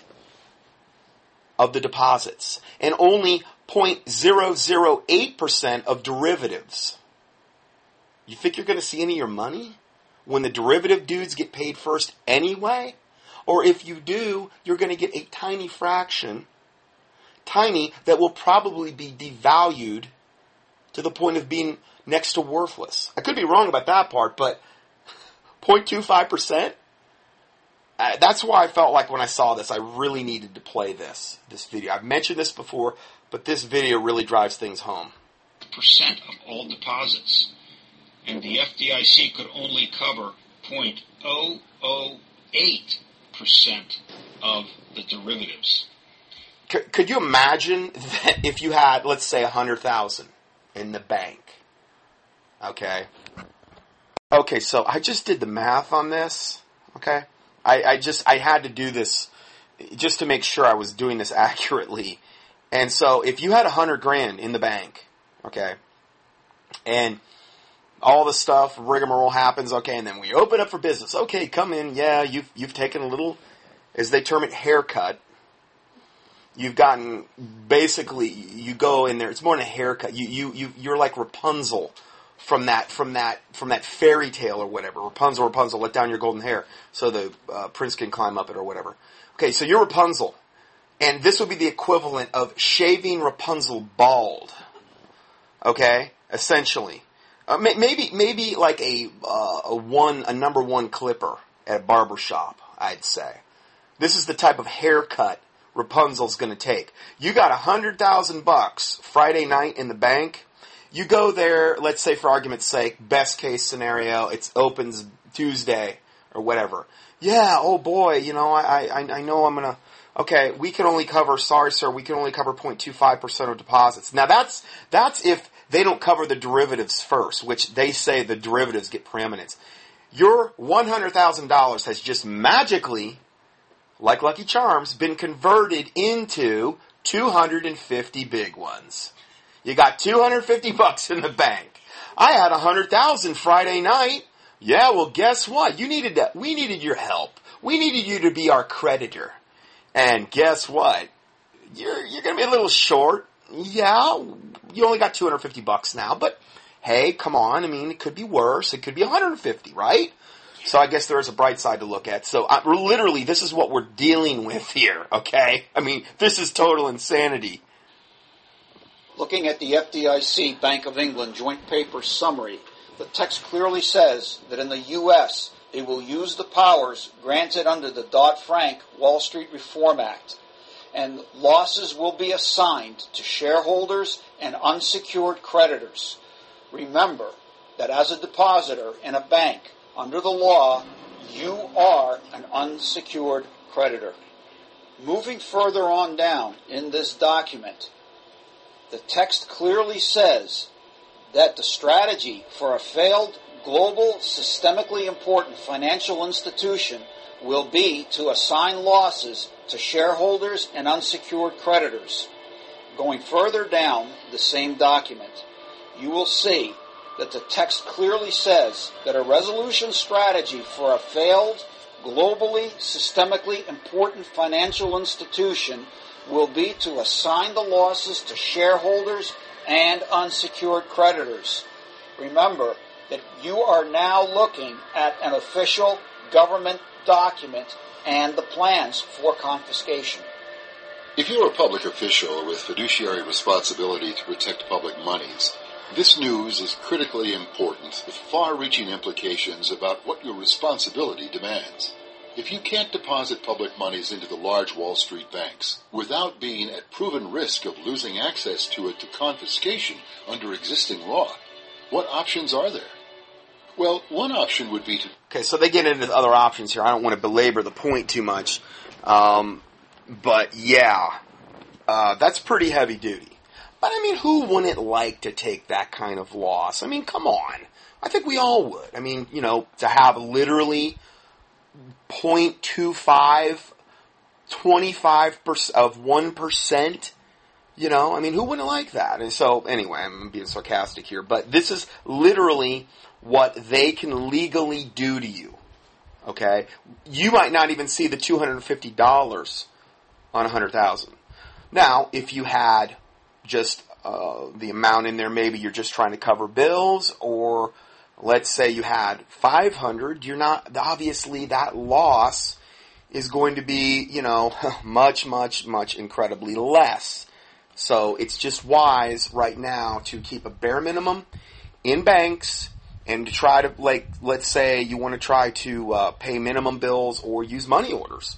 [SPEAKER 1] of the deposits. And only 0.008% of derivatives. You think you're going to see any of your money when the derivative dudes get paid first anyway? Or if you do, you're going to get a tiny fraction, tiny, that will probably be devalued to the point of being next to worthless. I could be wrong about that part, but 0.25%? Uh, that's why I felt like when I saw this, I really needed to play this, this video. I've mentioned this before, but this video really drives things home.
[SPEAKER 18] Percent of all deposits. And the FDIC could only cover 0.008% of the derivatives.
[SPEAKER 1] C- could you imagine that if you had, let's say, a 100,000 in the bank? Okay. Okay, so I just did the math on this. Okay. I, I just I had to do this just to make sure I was doing this accurately. And so if you had a hundred grand in the bank, okay, and all the stuff, rigmarole happens, okay, and then we open up for business. Okay, come in, yeah, you've you've taken a little, as they term it, haircut. You've gotten basically you go in there. It's more than a haircut. You you you you're like Rapunzel from that from that from that fairy tale or whatever. Rapunzel, Rapunzel, let down your golden hair so the uh, prince can climb up it or whatever. Okay, so you're Rapunzel, and this would be the equivalent of shaving Rapunzel bald. Okay, essentially, uh, may, maybe maybe like a uh, a one a number one clipper at a barber shop. I'd say this is the type of haircut Rapunzel's going to take. You got a hundred thousand bucks Friday night in the bank. You go there, let's say for argument's sake, best case scenario, it opens Tuesday or whatever. Yeah, oh boy, you know, I, I, I know I'm gonna, okay, we can only cover, sorry sir, we can only cover 0.25% of deposits. Now that's, that's if they don't cover the derivatives first, which they say the derivatives get preeminence. Your $100,000 has just magically like Lucky Charms, been converted into 250 big ones. You got 250 bucks in the bank. I had 100,000 Friday night. Yeah, well guess what? You needed that. We needed your help. We needed you to be our creditor. And guess what? You're, you're gonna be a little short. Yeah, you only got 250 bucks now, but hey, come on. I mean, it could be worse. It could be 150, right? So I guess there is a bright side to look at. So uh, literally, this is what we're dealing with here. Okay, I mean, this is total insanity.
[SPEAKER 22] Looking at the FDIC Bank of England joint paper summary, the text clearly says that in the U.S. they will use the powers granted under the Dodd-Frank Wall Street Reform Act, and losses will be assigned to shareholders and unsecured creditors. Remember that as a depositor in a bank, under the law, you are an unsecured creditor. Moving further on down in this document, the text clearly says that the strategy for a failed global systemically important financial institution will be to assign losses to shareholders and unsecured creditors. Going further down the same document, you will see that the text clearly says that a resolution strategy for a failed, globally, systemically important financial institution will be to assign the losses to shareholders and unsecured creditors. Remember that you are now looking at an official government document and the plans for confiscation.
[SPEAKER 20] If you're a public official with fiduciary responsibility to protect public monies, this news is critically important with far-reaching implications about what your responsibility demands. If you can't deposit public monies into the large Wall Street banks without being at proven risk of losing access to it to confiscation under existing law, what options are there? Well, one option would be to.
[SPEAKER 1] Okay, so they get into the other options here. I don't want to belabor the point too much. Um, but yeah, uh, that's pretty heavy duty. But I mean, who wouldn't like to take that kind of loss? I mean, come on. I think we all would. I mean, you know, to have literally 0.25, 25% of 1%, you know, I mean, who wouldn't like that? And so, anyway, I'm being sarcastic here, but this is literally what they can legally do to you. Okay? You might not even see the $250 on 100,000. Now, if you had just uh, the amount in there. Maybe you're just trying to cover bills, or let's say you had 500. You're not obviously that loss is going to be you know much much much incredibly less. So it's just wise right now to keep a bare minimum in banks and to try to like let's say you want to try to uh, pay minimum bills or use money orders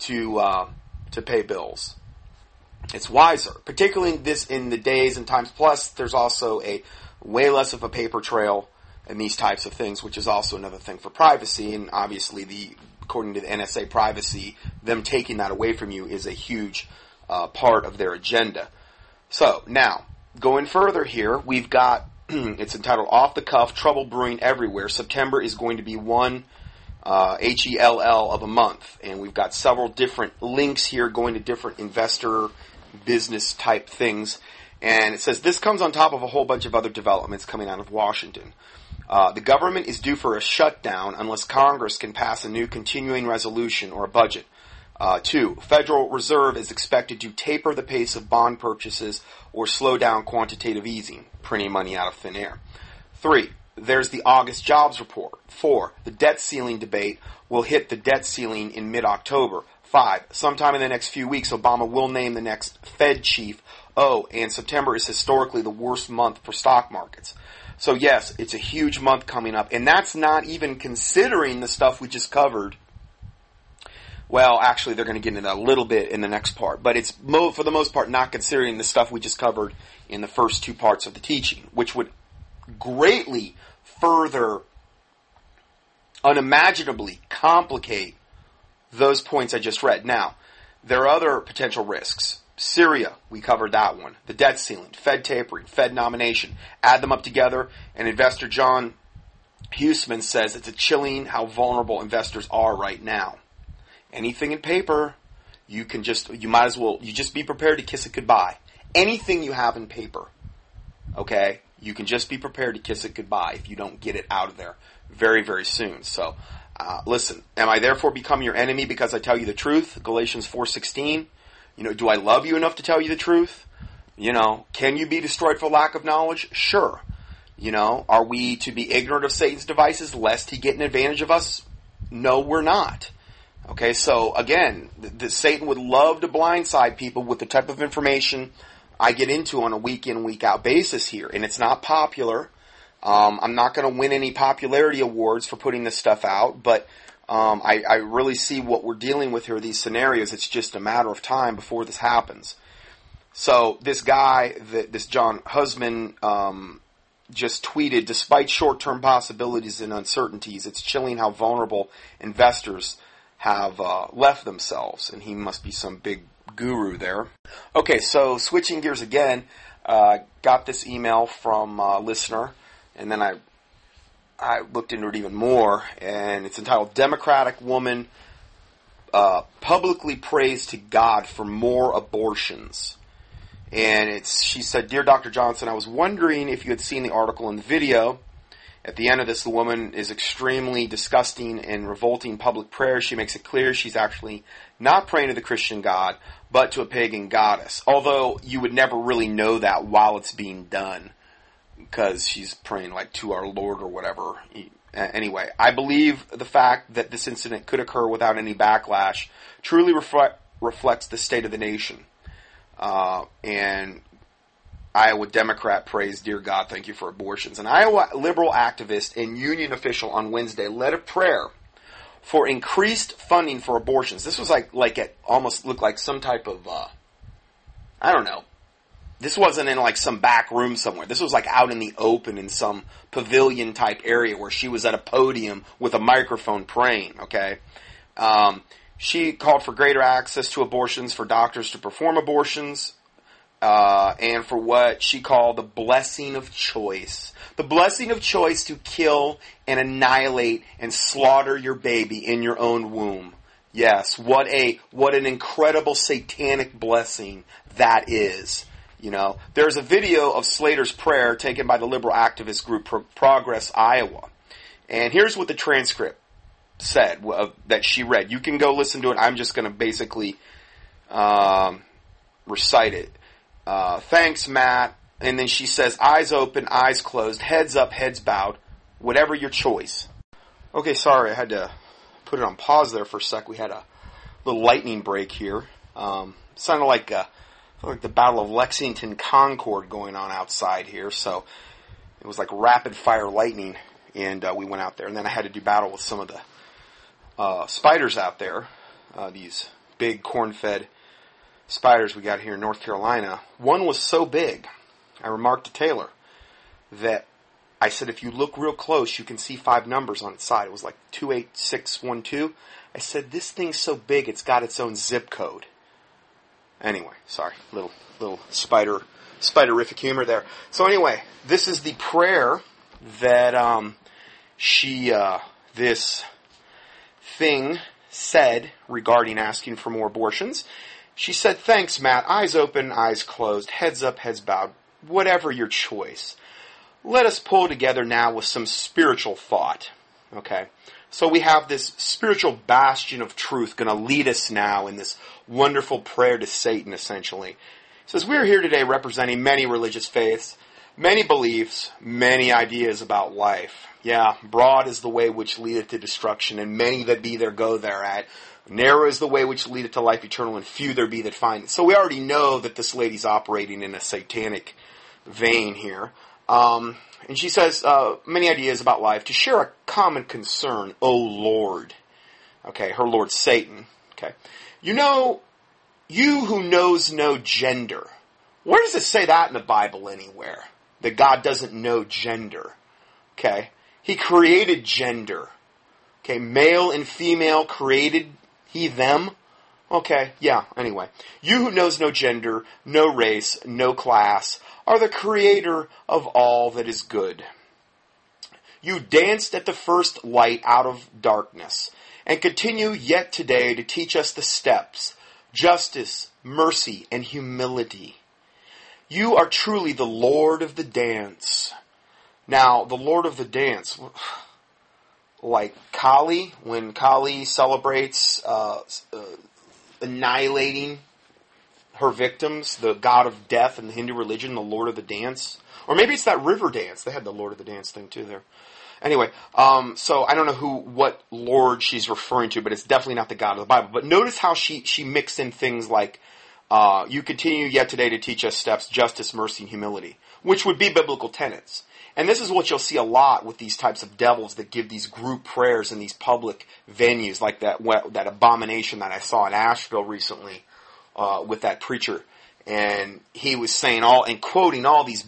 [SPEAKER 1] to uh, to pay bills it's wiser, particularly this in the days and times. Plus, there's also a way less of a paper trail and these types of things, which is also another thing for privacy. And obviously, the according to the NSA privacy, them taking that away from you is a huge uh, part of their agenda. So now, going further here, we've got it's entitled "Off the Cuff: Trouble Brewing Everywhere." September is going to be one uh, H E L L of a month, and we've got several different links here going to different investor business type things. And it says this comes on top of a whole bunch of other developments coming out of Washington. Uh, the government is due for a shutdown unless Congress can pass a new continuing resolution or a budget. Uh, two, Federal Reserve is expected to taper the pace of bond purchases or slow down quantitative easing, printing money out of thin air. Three, there's the August jobs report. Four, the debt ceiling debate will hit the debt ceiling in mid-October. Five, sometime in the next few weeks, Obama will name the next Fed chief. Oh, and September is historically the worst month for stock markets. So yes, it's a huge month coming up, and that's not even considering the stuff we just covered. Well, actually, they're going to get into that a little bit in the next part, but it's mo- for the most part not considering the stuff we just covered in the first two parts of the teaching, which would greatly further, unimaginably complicate those points I just read. Now, there are other potential risks. Syria, we covered that one. The debt ceiling, Fed tapering, Fed nomination. Add them up together, and investor John Hussman says it's a chilling how vulnerable investors are right now. Anything in paper, you can just, you might as well, you just be prepared to kiss it goodbye. Anything you have in paper, okay, you can just be prepared to kiss it goodbye if you don't get it out of there very, very soon. So, uh, listen, am I therefore become your enemy because I tell you the truth? Galatians 4.16. You know, do I love you enough to tell you the truth? You know, can you be destroyed for lack of knowledge? Sure. You know, are we to be ignorant of Satan's devices lest he get an advantage of us? No, we're not. Okay, so again, Satan would love to blindside people with the type of information I get into on a week in, week out basis here, and it's not popular. Um, I'm not going to win any popularity awards for putting this stuff out, but um, I, I, really see what we're dealing with here. These scenarios. It's just a matter of time before this happens. So this guy, this John Hussman, um, just tweeted, despite short-term possibilities and uncertainties, it's chilling how vulnerable investors have uh, left themselves, and he must be some big guru there. Okay, so switching gears again, uh, got this email from a listener, and then I I looked into it even more, and it's entitled "Democratic Woman uh, Publicly Prays to God for More Abortions." And it's she said, "Dear Dr. Johnson, I was wondering if you had seen the article and the video." At the end of this, the woman is extremely disgusting and revolting public prayer. She makes it clear she's actually not praying to the Christian God, but to a pagan goddess. Although you would never really know that while it's being done, because she's praying like to our Lord or whatever. Anyway, I believe the fact that this incident could occur without any backlash truly reflect, reflects the state of the nation. Uh, and Iowa Democrat prays, Dear God, thank you for abortions. An Iowa liberal activist and union official on Wednesday led a prayer for increased funding for abortions. This was like, like it almost looked like some type of, uh, I don't know. This wasn't in like some back room somewhere. This was like out in the open in some pavilion type area where she was at a podium with a microphone praying, okay? Um, she called for greater access to abortions for doctors to perform abortions uh, and for what she called the blessing of choice. The blessing of choice to kill and annihilate and slaughter your baby in your own womb. Yes, what a what an incredible satanic blessing that is. You know, there's a video of Slater's prayer taken by the liberal activist group Pro- Progress Iowa, and here's what the transcript said that she read. You can go listen to it. I'm just going to basically um, recite it. Uh, thanks, Matt. And then she says, eyes open, eyes closed, heads up, heads bowed, whatever your choice. Okay, sorry, I had to put it on pause there for a sec. We had a little lightning break here. Um, sounded like uh, like the Battle of Lexington Concord going on outside here. So it was like rapid fire lightning, and uh, we went out there. And then I had to do battle with some of the uh, spiders out there. Uh, these big corn-fed spiders we got here in North Carolina, one was so big, I remarked to Taylor, that I said, if you look real close, you can see five numbers on its side. It was like 28612. I said, this thing's so big, it's got its own zip code. Anyway, sorry, little, little spider, spiderific humor there. So anyway, this is the prayer that, um, she, uh, this thing said regarding asking for more abortions. She said, Thanks, Matt. Eyes open, eyes closed, heads up, heads bowed. Whatever your choice. Let us pull together now with some spiritual thought. Okay? So we have this spiritual bastion of truth going to lead us now in this wonderful prayer to Satan, essentially. It says, We're here today representing many religious faiths, many beliefs, many ideas about life. Yeah, broad is the way which leadeth to destruction, and many that be there go thereat. Narrow is the way which leadeth to life eternal, and few there be that find it. So we already know that this lady's operating in a satanic vein here. Um, and she says uh, many ideas about life to share a common concern, O Lord. Okay, her Lord Satan. Okay. You know, you who knows no gender. Where does it say that in the Bible anywhere? That God doesn't know gender. Okay. He created gender. Okay, male and female created he them. Okay, yeah, anyway. You who knows no gender, no race, no class, are the creator of all that is good. You danced at the first light out of darkness, and continue yet today to teach us the steps, justice, mercy, and humility. You are truly the Lord of the dance. Now, the Lord of the dance, like Kali, when Kali celebrates uh, uh, annihilating her victims, the god of death in the Hindu religion, the Lord of the Dance. Or maybe it's that river dance. They had the Lord of the Dance thing too there. Anyway, um, so I don't know who, what Lord she's referring to, but it's definitely not the God of the Bible. But notice how she, she mixed in things like, uh, you continue yet today to teach us steps, justice, mercy, and humility, which would be biblical tenets. And this is what you'll see a lot with these types of devils that give these group prayers in these public venues, like that that abomination that I saw in Asheville recently uh, with that preacher, and he was saying all and quoting all these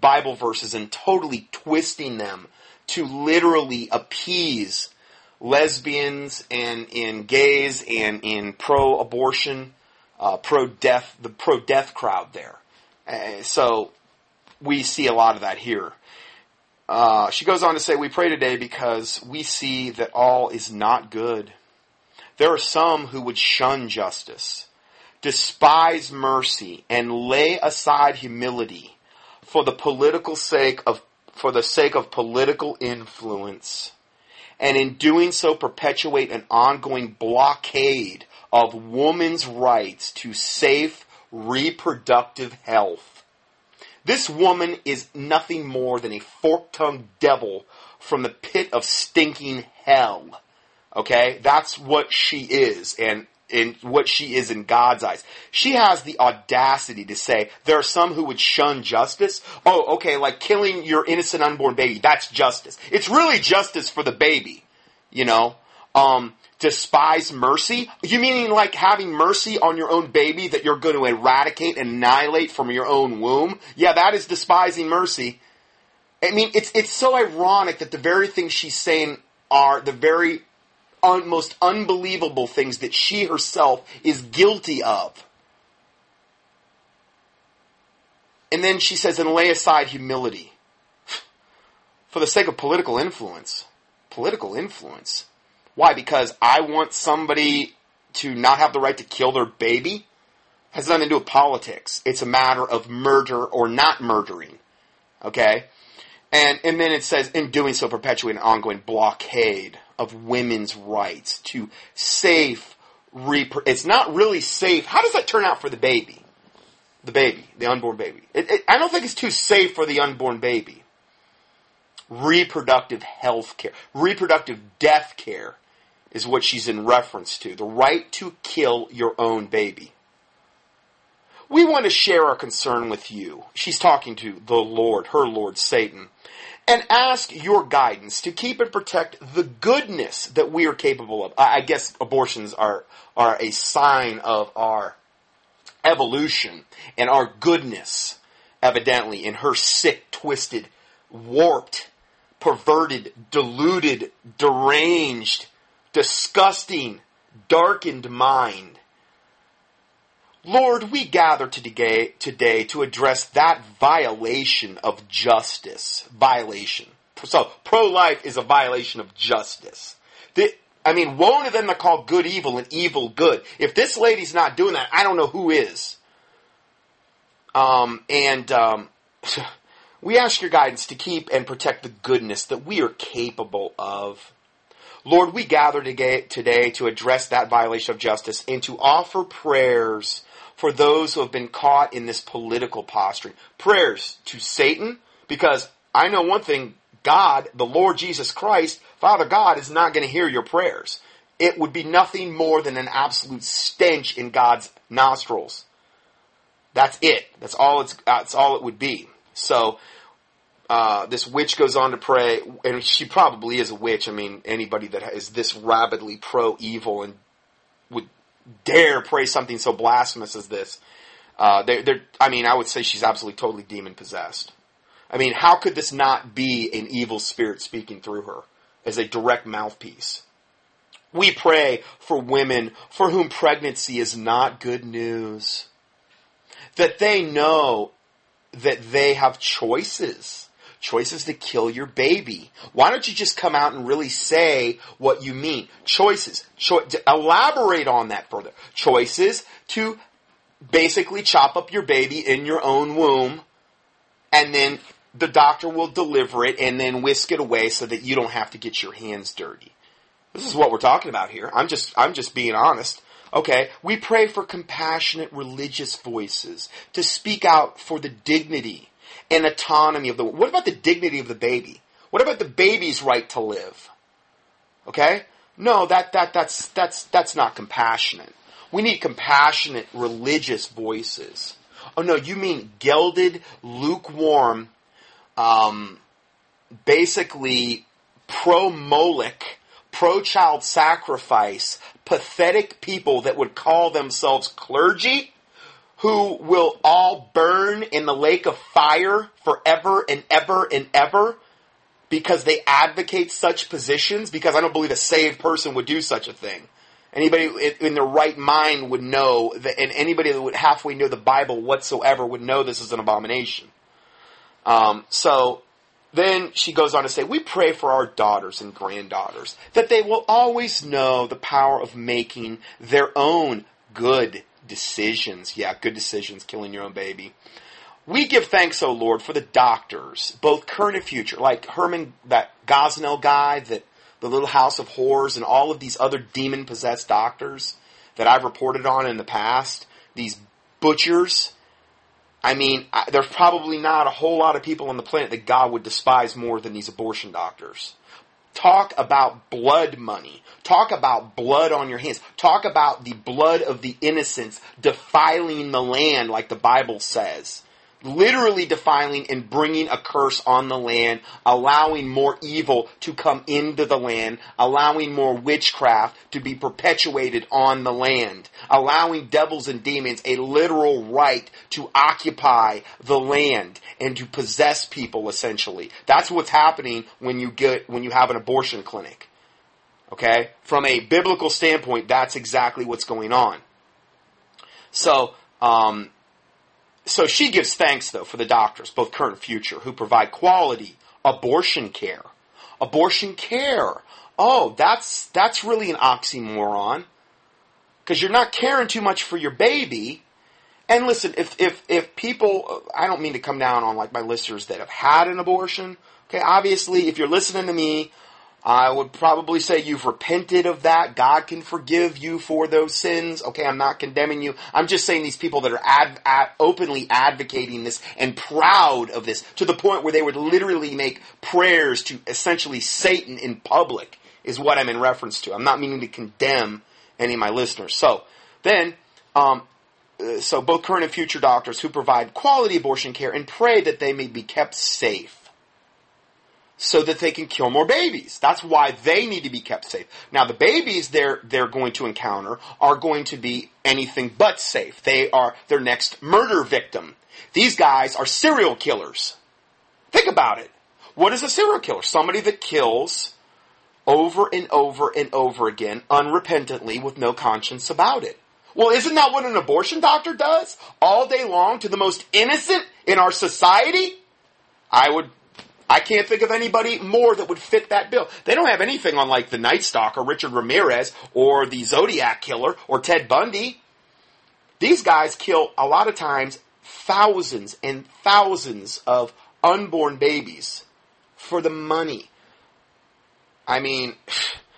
[SPEAKER 1] Bible verses and totally twisting them to literally appease lesbians and in gays and in pro-abortion, uh, pro-death, the pro-death crowd there. Uh, so we see a lot of that here. Uh, she goes on to say, We pray today because we see that all is not good. There are some who would shun justice, despise mercy, and lay aside humility for the political sake of for the sake of political influence, and in doing so perpetuate an ongoing blockade of women's rights to safe reproductive health. This woman is nothing more than a fork-tongued devil from the pit of stinking hell. Okay? That's what she is. And in what she is in God's eyes. She has the audacity to say there are some who would shun justice. Oh, okay, like killing your innocent unborn baby. That's justice. It's really justice for the baby. You know? Um, despise mercy? You meaning like having mercy on your own baby that you're going to eradicate and annihilate from your own womb? Yeah, that is despising mercy. I mean, it's, it's so ironic that the very things she's saying are the very un- most unbelievable things that she herself is guilty of. And then she says, and lay aside humility for the sake of political influence. Political influence. Why? Because I want somebody to not have the right to kill their baby? Has nothing to do with politics. It's a matter of murder or not murdering. Okay? And, and then it says, in doing so, perpetuate an ongoing blockade of women's rights to safe repro- It's not really safe. How does that turn out for the baby? The baby, the unborn baby. It, it, I don't think it's too safe for the unborn baby. Reproductive health care, reproductive death care is what she's in reference to. The right to kill your own baby. We want to share our concern with you. She's talking to the Lord, her Lord Satan and ask your guidance to keep and protect the goodness that we are capable of. I guess abortions are, are a sign of our evolution and our goodness, evidently, in her sick, twisted, warped, perverted, deluded, deranged, disgusting, darkened mind. Lord, we gather today, to address that violation of justice. Violation. So, pro-life is a violation of justice. The, I mean, woe to them that call good evil and evil good. If this lady's not doing that, I don't know who is. Um, and um, we ask your guidance to keep and protect the goodness that we are capable of. Lord, we gather today to address that violation of justice and to offer prayers for those who have been caught in this political posturing. Prayers to Satan, because I know one thing God, the Lord Jesus Christ, Father God, is not going to hear your prayers. It would be nothing more than an absolute stench in God's nostrils. That's it. That's all it's. That's all it would be. So uh, this witch goes on to pray, and she probably is a witch. I mean, anybody that is this rabidly pro evil and would dare pray something so blasphemous as this, uh, they're, they're, I mean, I would say she's absolutely totally demon possessed. I mean, how could this not be an evil spirit speaking through her as a direct mouthpiece? We pray for women for whom pregnancy is not good news. That they know that they have choices. Choices to kill your baby. Why don't you just come out and really say what you mean? Choices. Cho- elaborate on that further. Choices to basically chop up your baby in your own womb and then the doctor will deliver it and then whisk it away so that you don't have to get your hands dirty. This is what we're talking about here. I'm just, I'm just being honest. Okay, we pray for compassionate religious voices to speak out for the dignity and autonomy of the. What about the dignity of the baby? What about the baby's right to live? Okay, no, that that that's that's that's not compassionate. We need compassionate religious voices. Oh no, you mean gelded, lukewarm, um, basically pro Moloch, pro child sacrifice, pathetic people that would call themselves clergy who will all burn in the lake of fire forever and ever and ever because they advocate such positions because I don't believe a saved person would do such a thing. Anybody in their right mind would know that, and anybody that would halfway know the Bible whatsoever would know this is an abomination. Um, so then she goes on to say, We pray for our daughters and granddaughters that they will always know the power of making their own good decisions. Yeah, good decisions, killing your own baby. We give thanks, O Lord, for the doctors, both current and future, like Kermit, that Gosnell guy, that the Little House of Horrors, and all of these other demon possessed doctors that I've reported on in the past. These butchers I mean, I, there's probably not a whole lot of people on the planet that God would despise more than these abortion doctors. Talk about blood money. Talk about blood on your hands. Talk about the blood of the innocents defiling the land like the Bible says literally defiling and bringing a curse on the land, allowing more evil to come into the land, allowing more witchcraft to be perpetuated on the land, allowing devils and demons a literal right to occupy the land and to possess people essentially. That's what's happening when you get when you have an abortion clinic. Okay? From a biblical standpoint, that's exactly what's going on. So, um, so she gives thanks, though, for the doctors, both current and future, who provide quality abortion care. Abortion care. Oh, that's, that's really an oxymoron. Because you're not caring too much for your baby. And listen, if, if, if people, I don't mean to come down on like my listeners that have had an abortion. Okay, obviously, if you're listening to me, I would probably say you've repented of that. God can forgive you for those sins. Okay, I'm not condemning you. I'm just saying these people that are ad, ad, openly advocating this and proud of this to the point where they would literally make prayers to essentially Satan in public is what I'm in reference to. I'm not meaning to condemn any of my listeners. So then, um, uh, so both current and future doctors who provide quality abortion care and pray that they may be kept safe so that they can kill more babies. That's why they need to be kept safe. Now the babies they're they're going to encounter are going to be anything but safe. They are their next murder victim. These guys are serial killers. Think about it. What is a serial killer? Somebody that kills over and over and over again unrepentantly with no conscience about it. Well, isn't that what an abortion doctor does all day long to the most innocent in our society? I would I, can't think of anybody more that would fit that bill. They don't have anything on like the Night Stalker, Richard Ramirez, or the Zodiac Killer, or Ted Bundy. These guys kill a lot of times thousands and thousands of unborn babies for the money. I mean,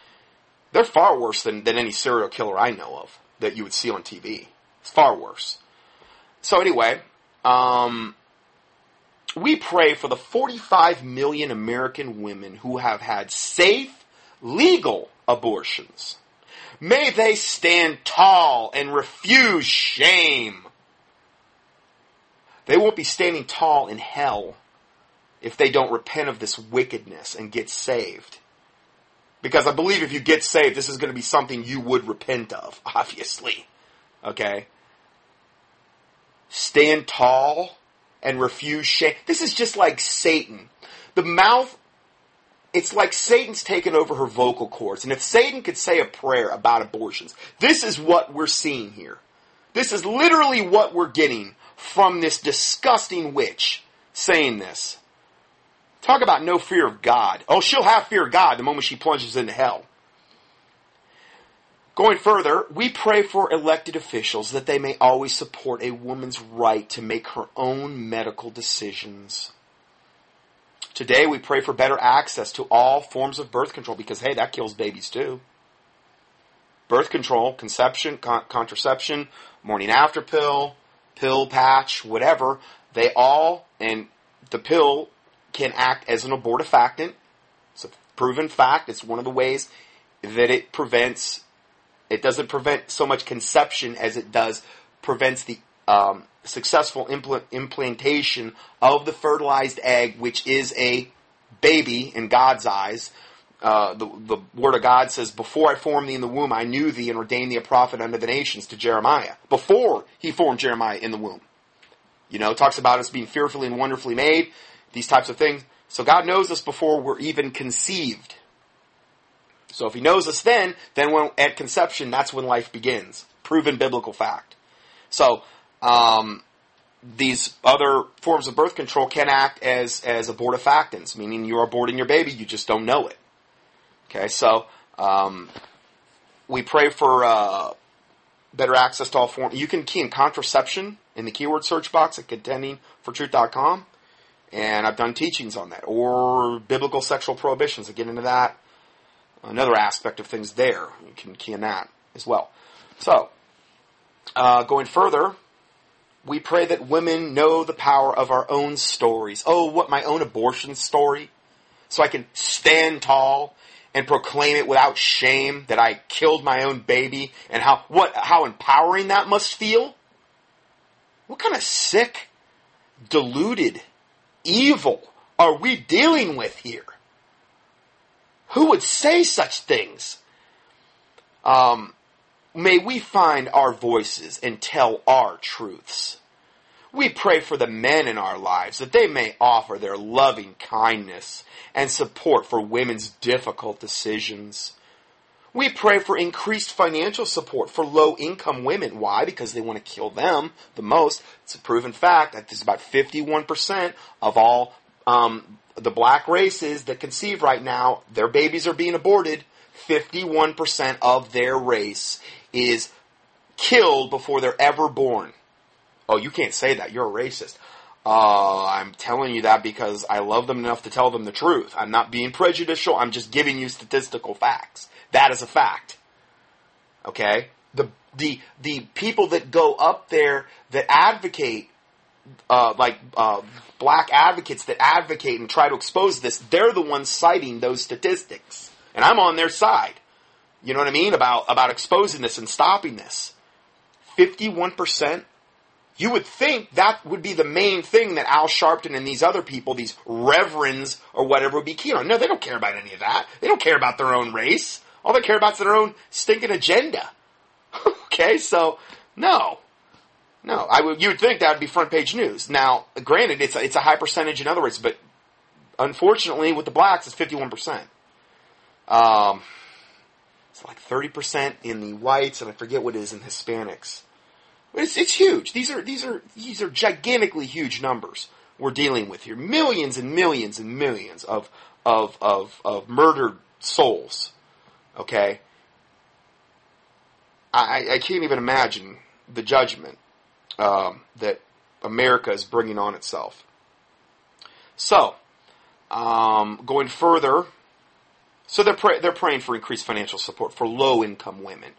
[SPEAKER 1] they're far worse than, than any serial killer I know of that you would see on TV. It's far worse. So anyway, um, we pray for the 45 million American women who have had safe, legal abortions. May they stand tall and refuse shame. They won't be standing tall in hell if they don't repent of this wickedness and get saved. Because I believe if you get saved, this is going to be something you would repent of, obviously. Okay? Stand tall and refuse shame. This is just like Satan. The mouth, it's like Satan's taken over her vocal cords. And if Satan could say a prayer about abortions, this is what we're seeing here. This is literally what we're getting from this disgusting witch saying this. Talk about no fear of God. Oh, she'll have fear of God the moment she plunges into hell. Going further, we pray for elected officials that they may always support a woman's right to make her own medical decisions. Today, we pray for better access to all forms of birth control because, hey, that kills babies too. Birth control, conception, con- contraception, morning after pill, pill patch, whatever, they all, and the pill can act as an abortifactant. It's a proven fact. It's one of the ways that it prevents, it doesn't prevent so much conception as it does prevents the um, successful impl- implantation of the fertilized egg, which is a baby in God's eyes. Uh, the, the word of God says, Before I formed thee in the womb, I knew thee and ordained thee a prophet unto the nations to Jeremiah. Before he formed Jeremiah in the womb. You know, talks about us being fearfully and wonderfully made, these types of things. So God knows us before we're even conceived. So if he knows us then, then when, at conception, that's when life begins. Proven biblical fact. So, um, these other forms of birth control can act as, as abortifactants, meaning you're aborting your baby, you just don't know it. Okay, so, um, we pray for, uh, better access to all forms. You can key in contraception in the keyword search box at contendingfortruth.com. And I've done teachings on that. Or biblical sexual prohibitions. I get into that. Another aspect of things there. You can key in that as well. So, uh, going further, we pray that women know the power of our own stories. Oh, what my own abortion story? So I can stand tall and proclaim it without shame that I killed my own baby and how what how empowering that must feel. What kind of sick, deluded, evil are we dealing with here? Who would say such things? Um, may we find our voices and tell our truths. We pray for the men in our lives that they may offer their loving kindness and support for women's difficult decisions. We pray for increased financial support for low income women. Why? Because they want to kill them the most. It's a proven fact that there's about 51% of all um, the black races that conceive right now, their babies are being aborted. 51% of their race is killed before they're ever born. Oh, you can't say that. You're a racist. Uh, I'm telling you that because I love them enough to tell them the truth. I'm not being prejudicial. I'm just giving you statistical facts. That is a fact. Okay? The, the, the people that go up there that advocate, uh, like, uh, black advocates that advocate and try to expose this, they're the ones citing those statistics. And I'm on their side. You know what I mean? About, about exposing this and stopping this. 51% you would think that would be the main thing that Al Sharpton and these other people, these reverends or whatever, would be keen on. No, they don't care about any of that. They don't care about their own race. All they care about is their own stinking agenda. okay, so no, no. I would. You would think that would be front page news. Now, granted, it's a, it's a high percentage in other words, but unfortunately, with the blacks, it's fifty one percent. Um, it's like thirty percent in the whites, and I forget what it is in Hispanics. It's, it's huge. These are these are these are gigantically huge numbers we're dealing with here. Millions and millions and millions of, of, of, of murdered souls. Okay? I, I can't even imagine the judgment um, that America is bringing on itself. So, um, going further, so they're they're praying for increased financial support for low income women.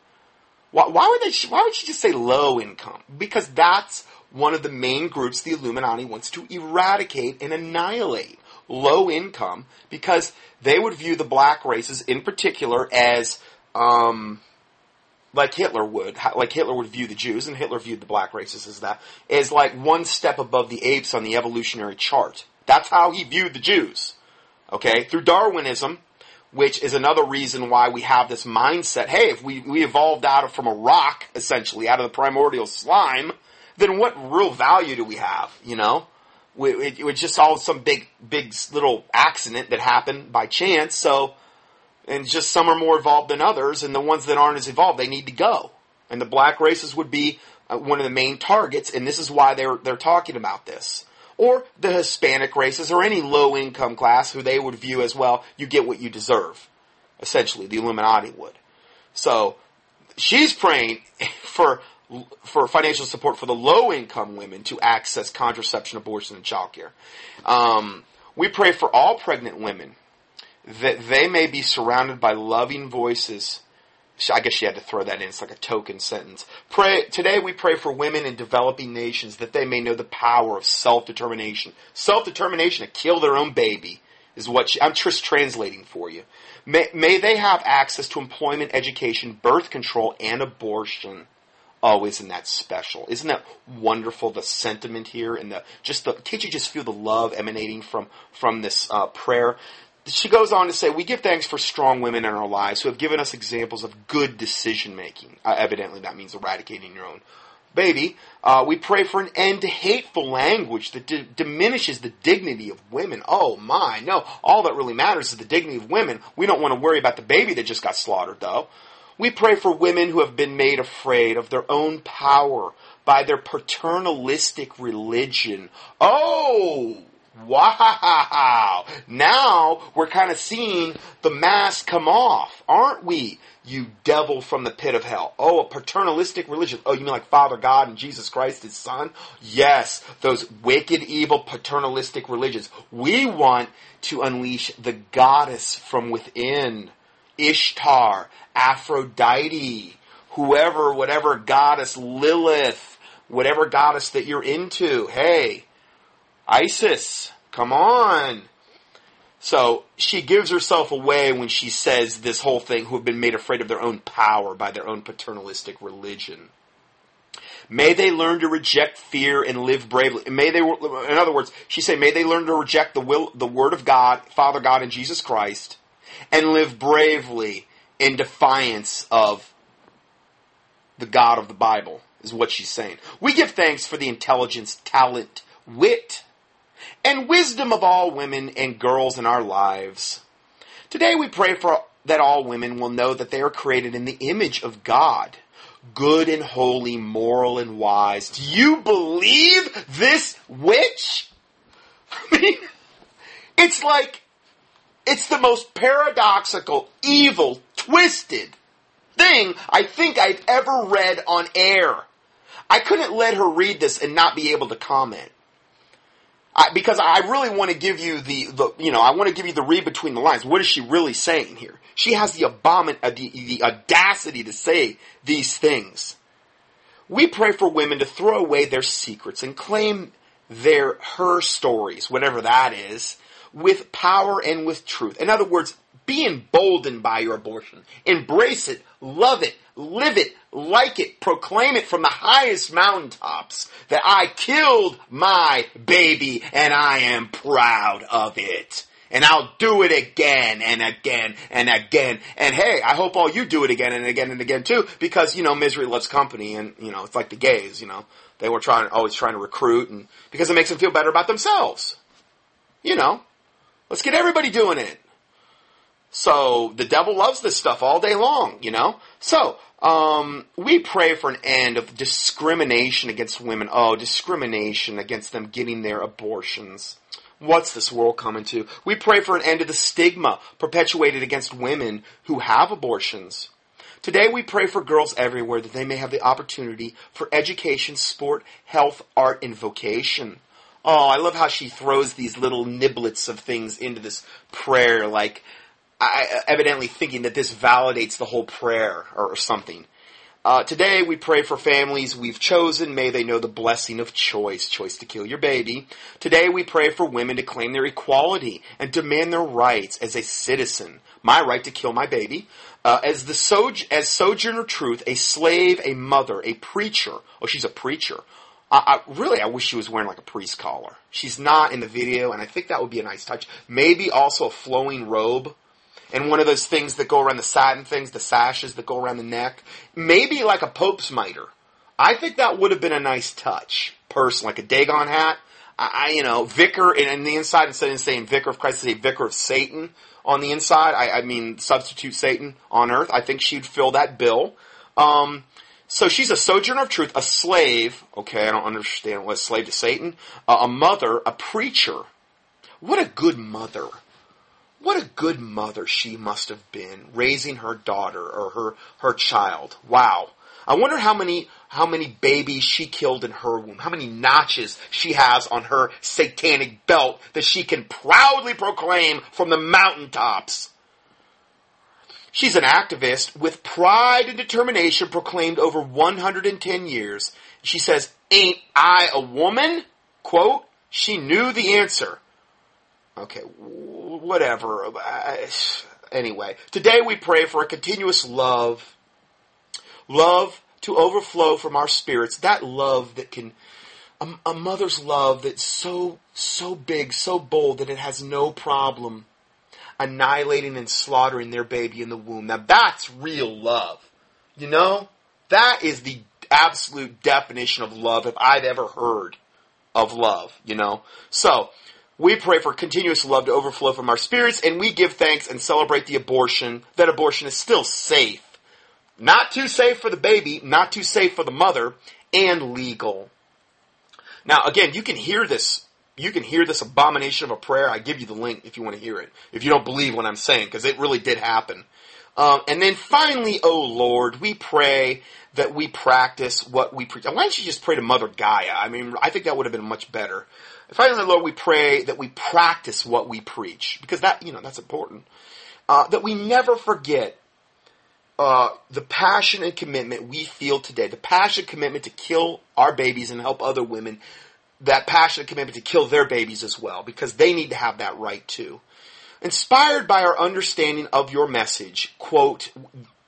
[SPEAKER 1] Why, why would they? Why would you just say low income? Because that's one of the main groups the Illuminati wants to eradicate and annihilate. Low income, because they would view the black races in particular as um, like Hitler would, like Hitler would view the Jews, and Hitler viewed the black races as that, as like one step above the apes on the evolutionary chart. That's how he viewed the Jews. Okay? Through Darwinism, which is another reason why we have this mindset, hey, if we, we evolved out of from a rock, essentially, out of the primordial slime, then what real value do we have, you know? It, it was just all some big, big little accident that happened by chance, so, and just some are more evolved than others, and the ones that aren't as evolved, they need to go. And the black races would be uh, one of the main targets, and this is why they're, they're talking about this. Or the Hispanic races, or any low income class who they would view as, well, you get what you deserve. Essentially, the Illuminati would. So, she's praying for for financial support for the low income women to access contraception, abortion, and childcare. Um, we pray for all pregnant women that they may be surrounded by loving voices. I guess she had to throw that in. It's like a token sentence. Pray today. We pray for women in developing nations that they may know the power of self determination. Self determination to kill their own baby is what she, I'm just translating for you. May, may they have access to employment, education, birth control, and abortion. Oh, isn't that special? Isn't that wonderful? The sentiment here and the just the can't you just feel the love emanating from from this uh, prayer? She goes on to say, "We give thanks for strong women in our lives who have given us examples of good decision making. Uh, evidently, that means eradicating your own baby. Uh, we pray for an end to hateful language that d- diminishes the dignity of women. Oh my, no! All that really matters is the dignity of women. We don't want to worry about the baby that just got slaughtered, though." We pray for women who have been made afraid of their own power by their paternalistic religion. Oh, wow. Now we're kind of seeing the mask come off, aren't we? You devil from the pit of hell. Oh, a paternalistic religion. Oh, you mean like Father God and Jesus Christ, his son? Yes, those wicked, evil, paternalistic religions. We want to unleash the goddess from within. Ishtar, Aphrodite, whoever, whatever goddess, Lilith, whatever goddess that you're into. Hey, Isis, come on. So she gives herself away when she says this whole thing, who have been made afraid of their own power by their own paternalistic religion. May they learn to reject fear and live bravely. May they, in other words, she say, may they learn to reject the will, the word of God, Father God, and Jesus Christ, and live bravely in defiance of the God of the Bible, is what she's saying. We give thanks for the intelligence, talent, wit, and wisdom of all women and girls in our lives. Today we pray for that all women will know that they are created in the image of God, good and holy, moral and wise. Do you believe this witch? It's like it's the most paradoxical, evil, twisted thing I think I've ever read on air. I couldn't let her read this and not be able to comment. I, because I really want to give you the, the, you know, I want to give you the read between the lines. What is she really saying here? She has the abomin, uh, the, the audacity to say these things. We pray for women to throw away their secrets and claim their, her stories, whatever that is, with power and with truth. In other words, be emboldened by your abortion. Embrace it, love it, live it, like it, proclaim it from the highest mountaintops that I killed my baby and I am proud of it. And I'll do it again and again and again. And hey, I hope all you do it again and again and again too, because, you know, misery loves company and, you know, it's like the gays, you know, they were trying, always trying to recruit and, because it makes them feel better about themselves. You know, let's get everybody doing it. So the devil loves this stuff all day long, you know? So, um, we pray for an end of discrimination against women. Oh, discrimination against them getting their abortions. What's this world coming to? We pray for an end to the stigma perpetuated against women who have abortions. Today we pray for girls everywhere that they may have the opportunity for education, sport, health, art, and vocation. Oh, I love how she throws these little niblets of things into this prayer, like I, evidently thinking that this validates the whole prayer or, something. Uh, today we pray for families we've chosen. May they know the blessing of choice, choice to kill your baby. Today we pray for women to claim their equality and demand their rights as a citizen. My right to kill my baby. Uh, as the soj- as sojourner truth, a slave, a mother, a preacher. Oh, she's a preacher. I, I, really, I wish she was wearing like a priest collar. She's not in the video, and I think that would be a nice touch. Maybe also a flowing robe and one of those things that go around the satin things, the sashes that go around the neck. Maybe like a Pope's mitre. I think that would have been a nice touch. Person, like a Dagon hat. I, I you know, vicar, and the inside, instead of saying vicar of Christ, say vicar of Satan on the inside. I, I mean, substitute Satan on earth. I think she'd fill that bill. Um, so she's a sojourner of truth, a slave. Okay, I don't understand what slave to Satan. Uh, a mother, a preacher. What a good mother. What a good mother she must have been raising her daughter or her, her child. Wow. I wonder how many how many babies she killed in her womb, how many notches she has on her satanic belt that she can proudly proclaim from the mountaintops. She's an activist with pride and determination proclaimed over 110 years. She says, Ain't I a woman? Quote, she knew the answer. Okay, whatever. Anyway, today we pray for a continuous love. Love to overflow from our spirits. That love that can, a, a mother's love that's so, so big, so bold that it has no problem annihilating and slaughtering their baby in the womb. Now that's real love. You know? That is the absolute definition of love if I've ever heard of love, you know? So, we pray for continuous love to overflow from our spirits, and we give thanks and celebrate the abortion, that abortion is still safe. Not too safe for the baby, not too safe for the mother, and legal. Now, again, you can hear this. You can hear this abomination of a prayer. I give you the link if you want to hear it. If you don't believe what I'm saying, because it really did happen. Um, and then finally, oh Lord, we pray that we practice what we preach. Why don't you just pray to Mother Gaia? I mean, I think that would have been much better. Finally, Lord, we pray that we practice what we preach because that you know that's important. Uh, that we never forget uh, the passion and commitment we feel today, the passion and commitment to kill our babies and help other women, that passion and commitment to kill their babies as well, because they need to have that right too. Inspired by our understanding of your message, quote,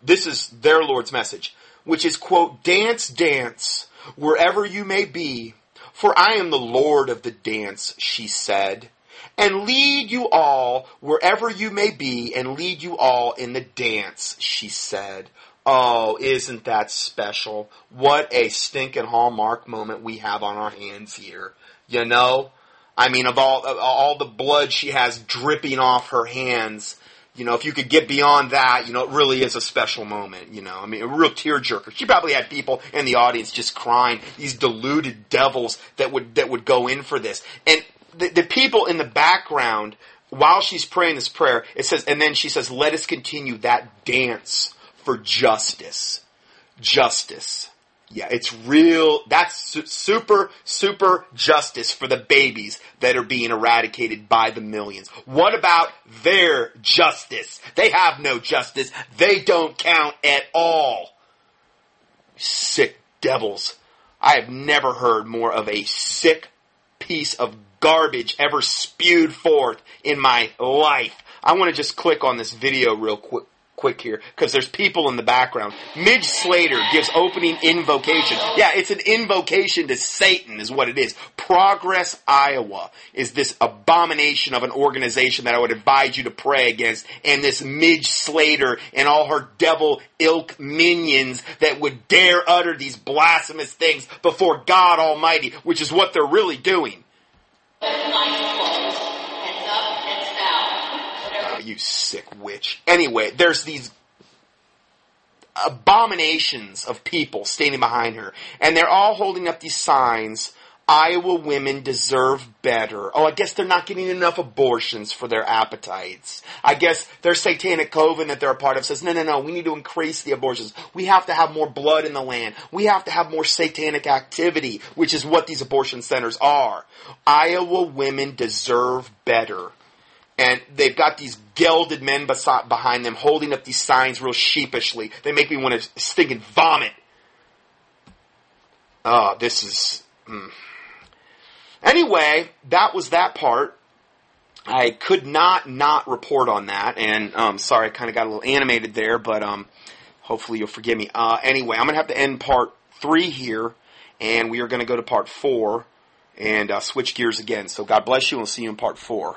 [SPEAKER 1] this is their Lord's message, which is, quote, dance, dance, wherever you may be, for I am the Lord of the dance, she said and lead you all wherever you may be and lead you all in the dance, she said. Oh, isn't that special? What a stinking hallmark moment we have on our hands here. You know? I mean, of all, of all the blood she has dripping off her hands, you know, if you could get beyond that, you know, it really is a special moment, you know. I mean, a real tearjerker. She probably had people in the audience just crying, these deluded devils that would, that would go in for this. And the, the people in the background, while she's praying this prayer, it says, and then she says, let us continue that dance for justice. Justice. Yeah, it's real. That's super, super justice for the babies that are being eradicated by the millions. What about their justice? They have no justice. They don't count at all. Sick devils. I have never heard more of a sick piece of garbage ever spewed forth in my life. I want to just click on this video real quick quick here because there's people in the background. Midge Slater gives opening invocation. Yeah, it's an invocation to Satan is what it is. Progress Iowa is this abomination of an organization that I would advise you to pray against and this Midge Slater and all her devil ilk minions that would dare utter these blasphemous things before God Almighty, which is what they're really doing. You sick witch. Anyway, there's these abominations of people standing behind her, and they're all holding up these signs. Iowa women deserve better. Oh, I guess they're not getting enough abortions for their appetites. I guess their satanic coven that they're a part of says, no, no, no, we need to increase the abortions. We have to have more blood in the land. We have to have more satanic activity, which is what these abortion centers are. Iowa women deserve better and they've got these gelded men beside, behind them holding up these signs real sheepishly. They make me want to stink and vomit. Oh, this is. Mm. Anyway, that was that part. I could not not report on that, and um, sorry, I kind of got a little animated there, but um, hopefully you'll forgive me. Uh, anyway, I'm going to have to end part three here, and we are going to go to part four and uh, switch gears again. So God bless you, and we'll see you in part four.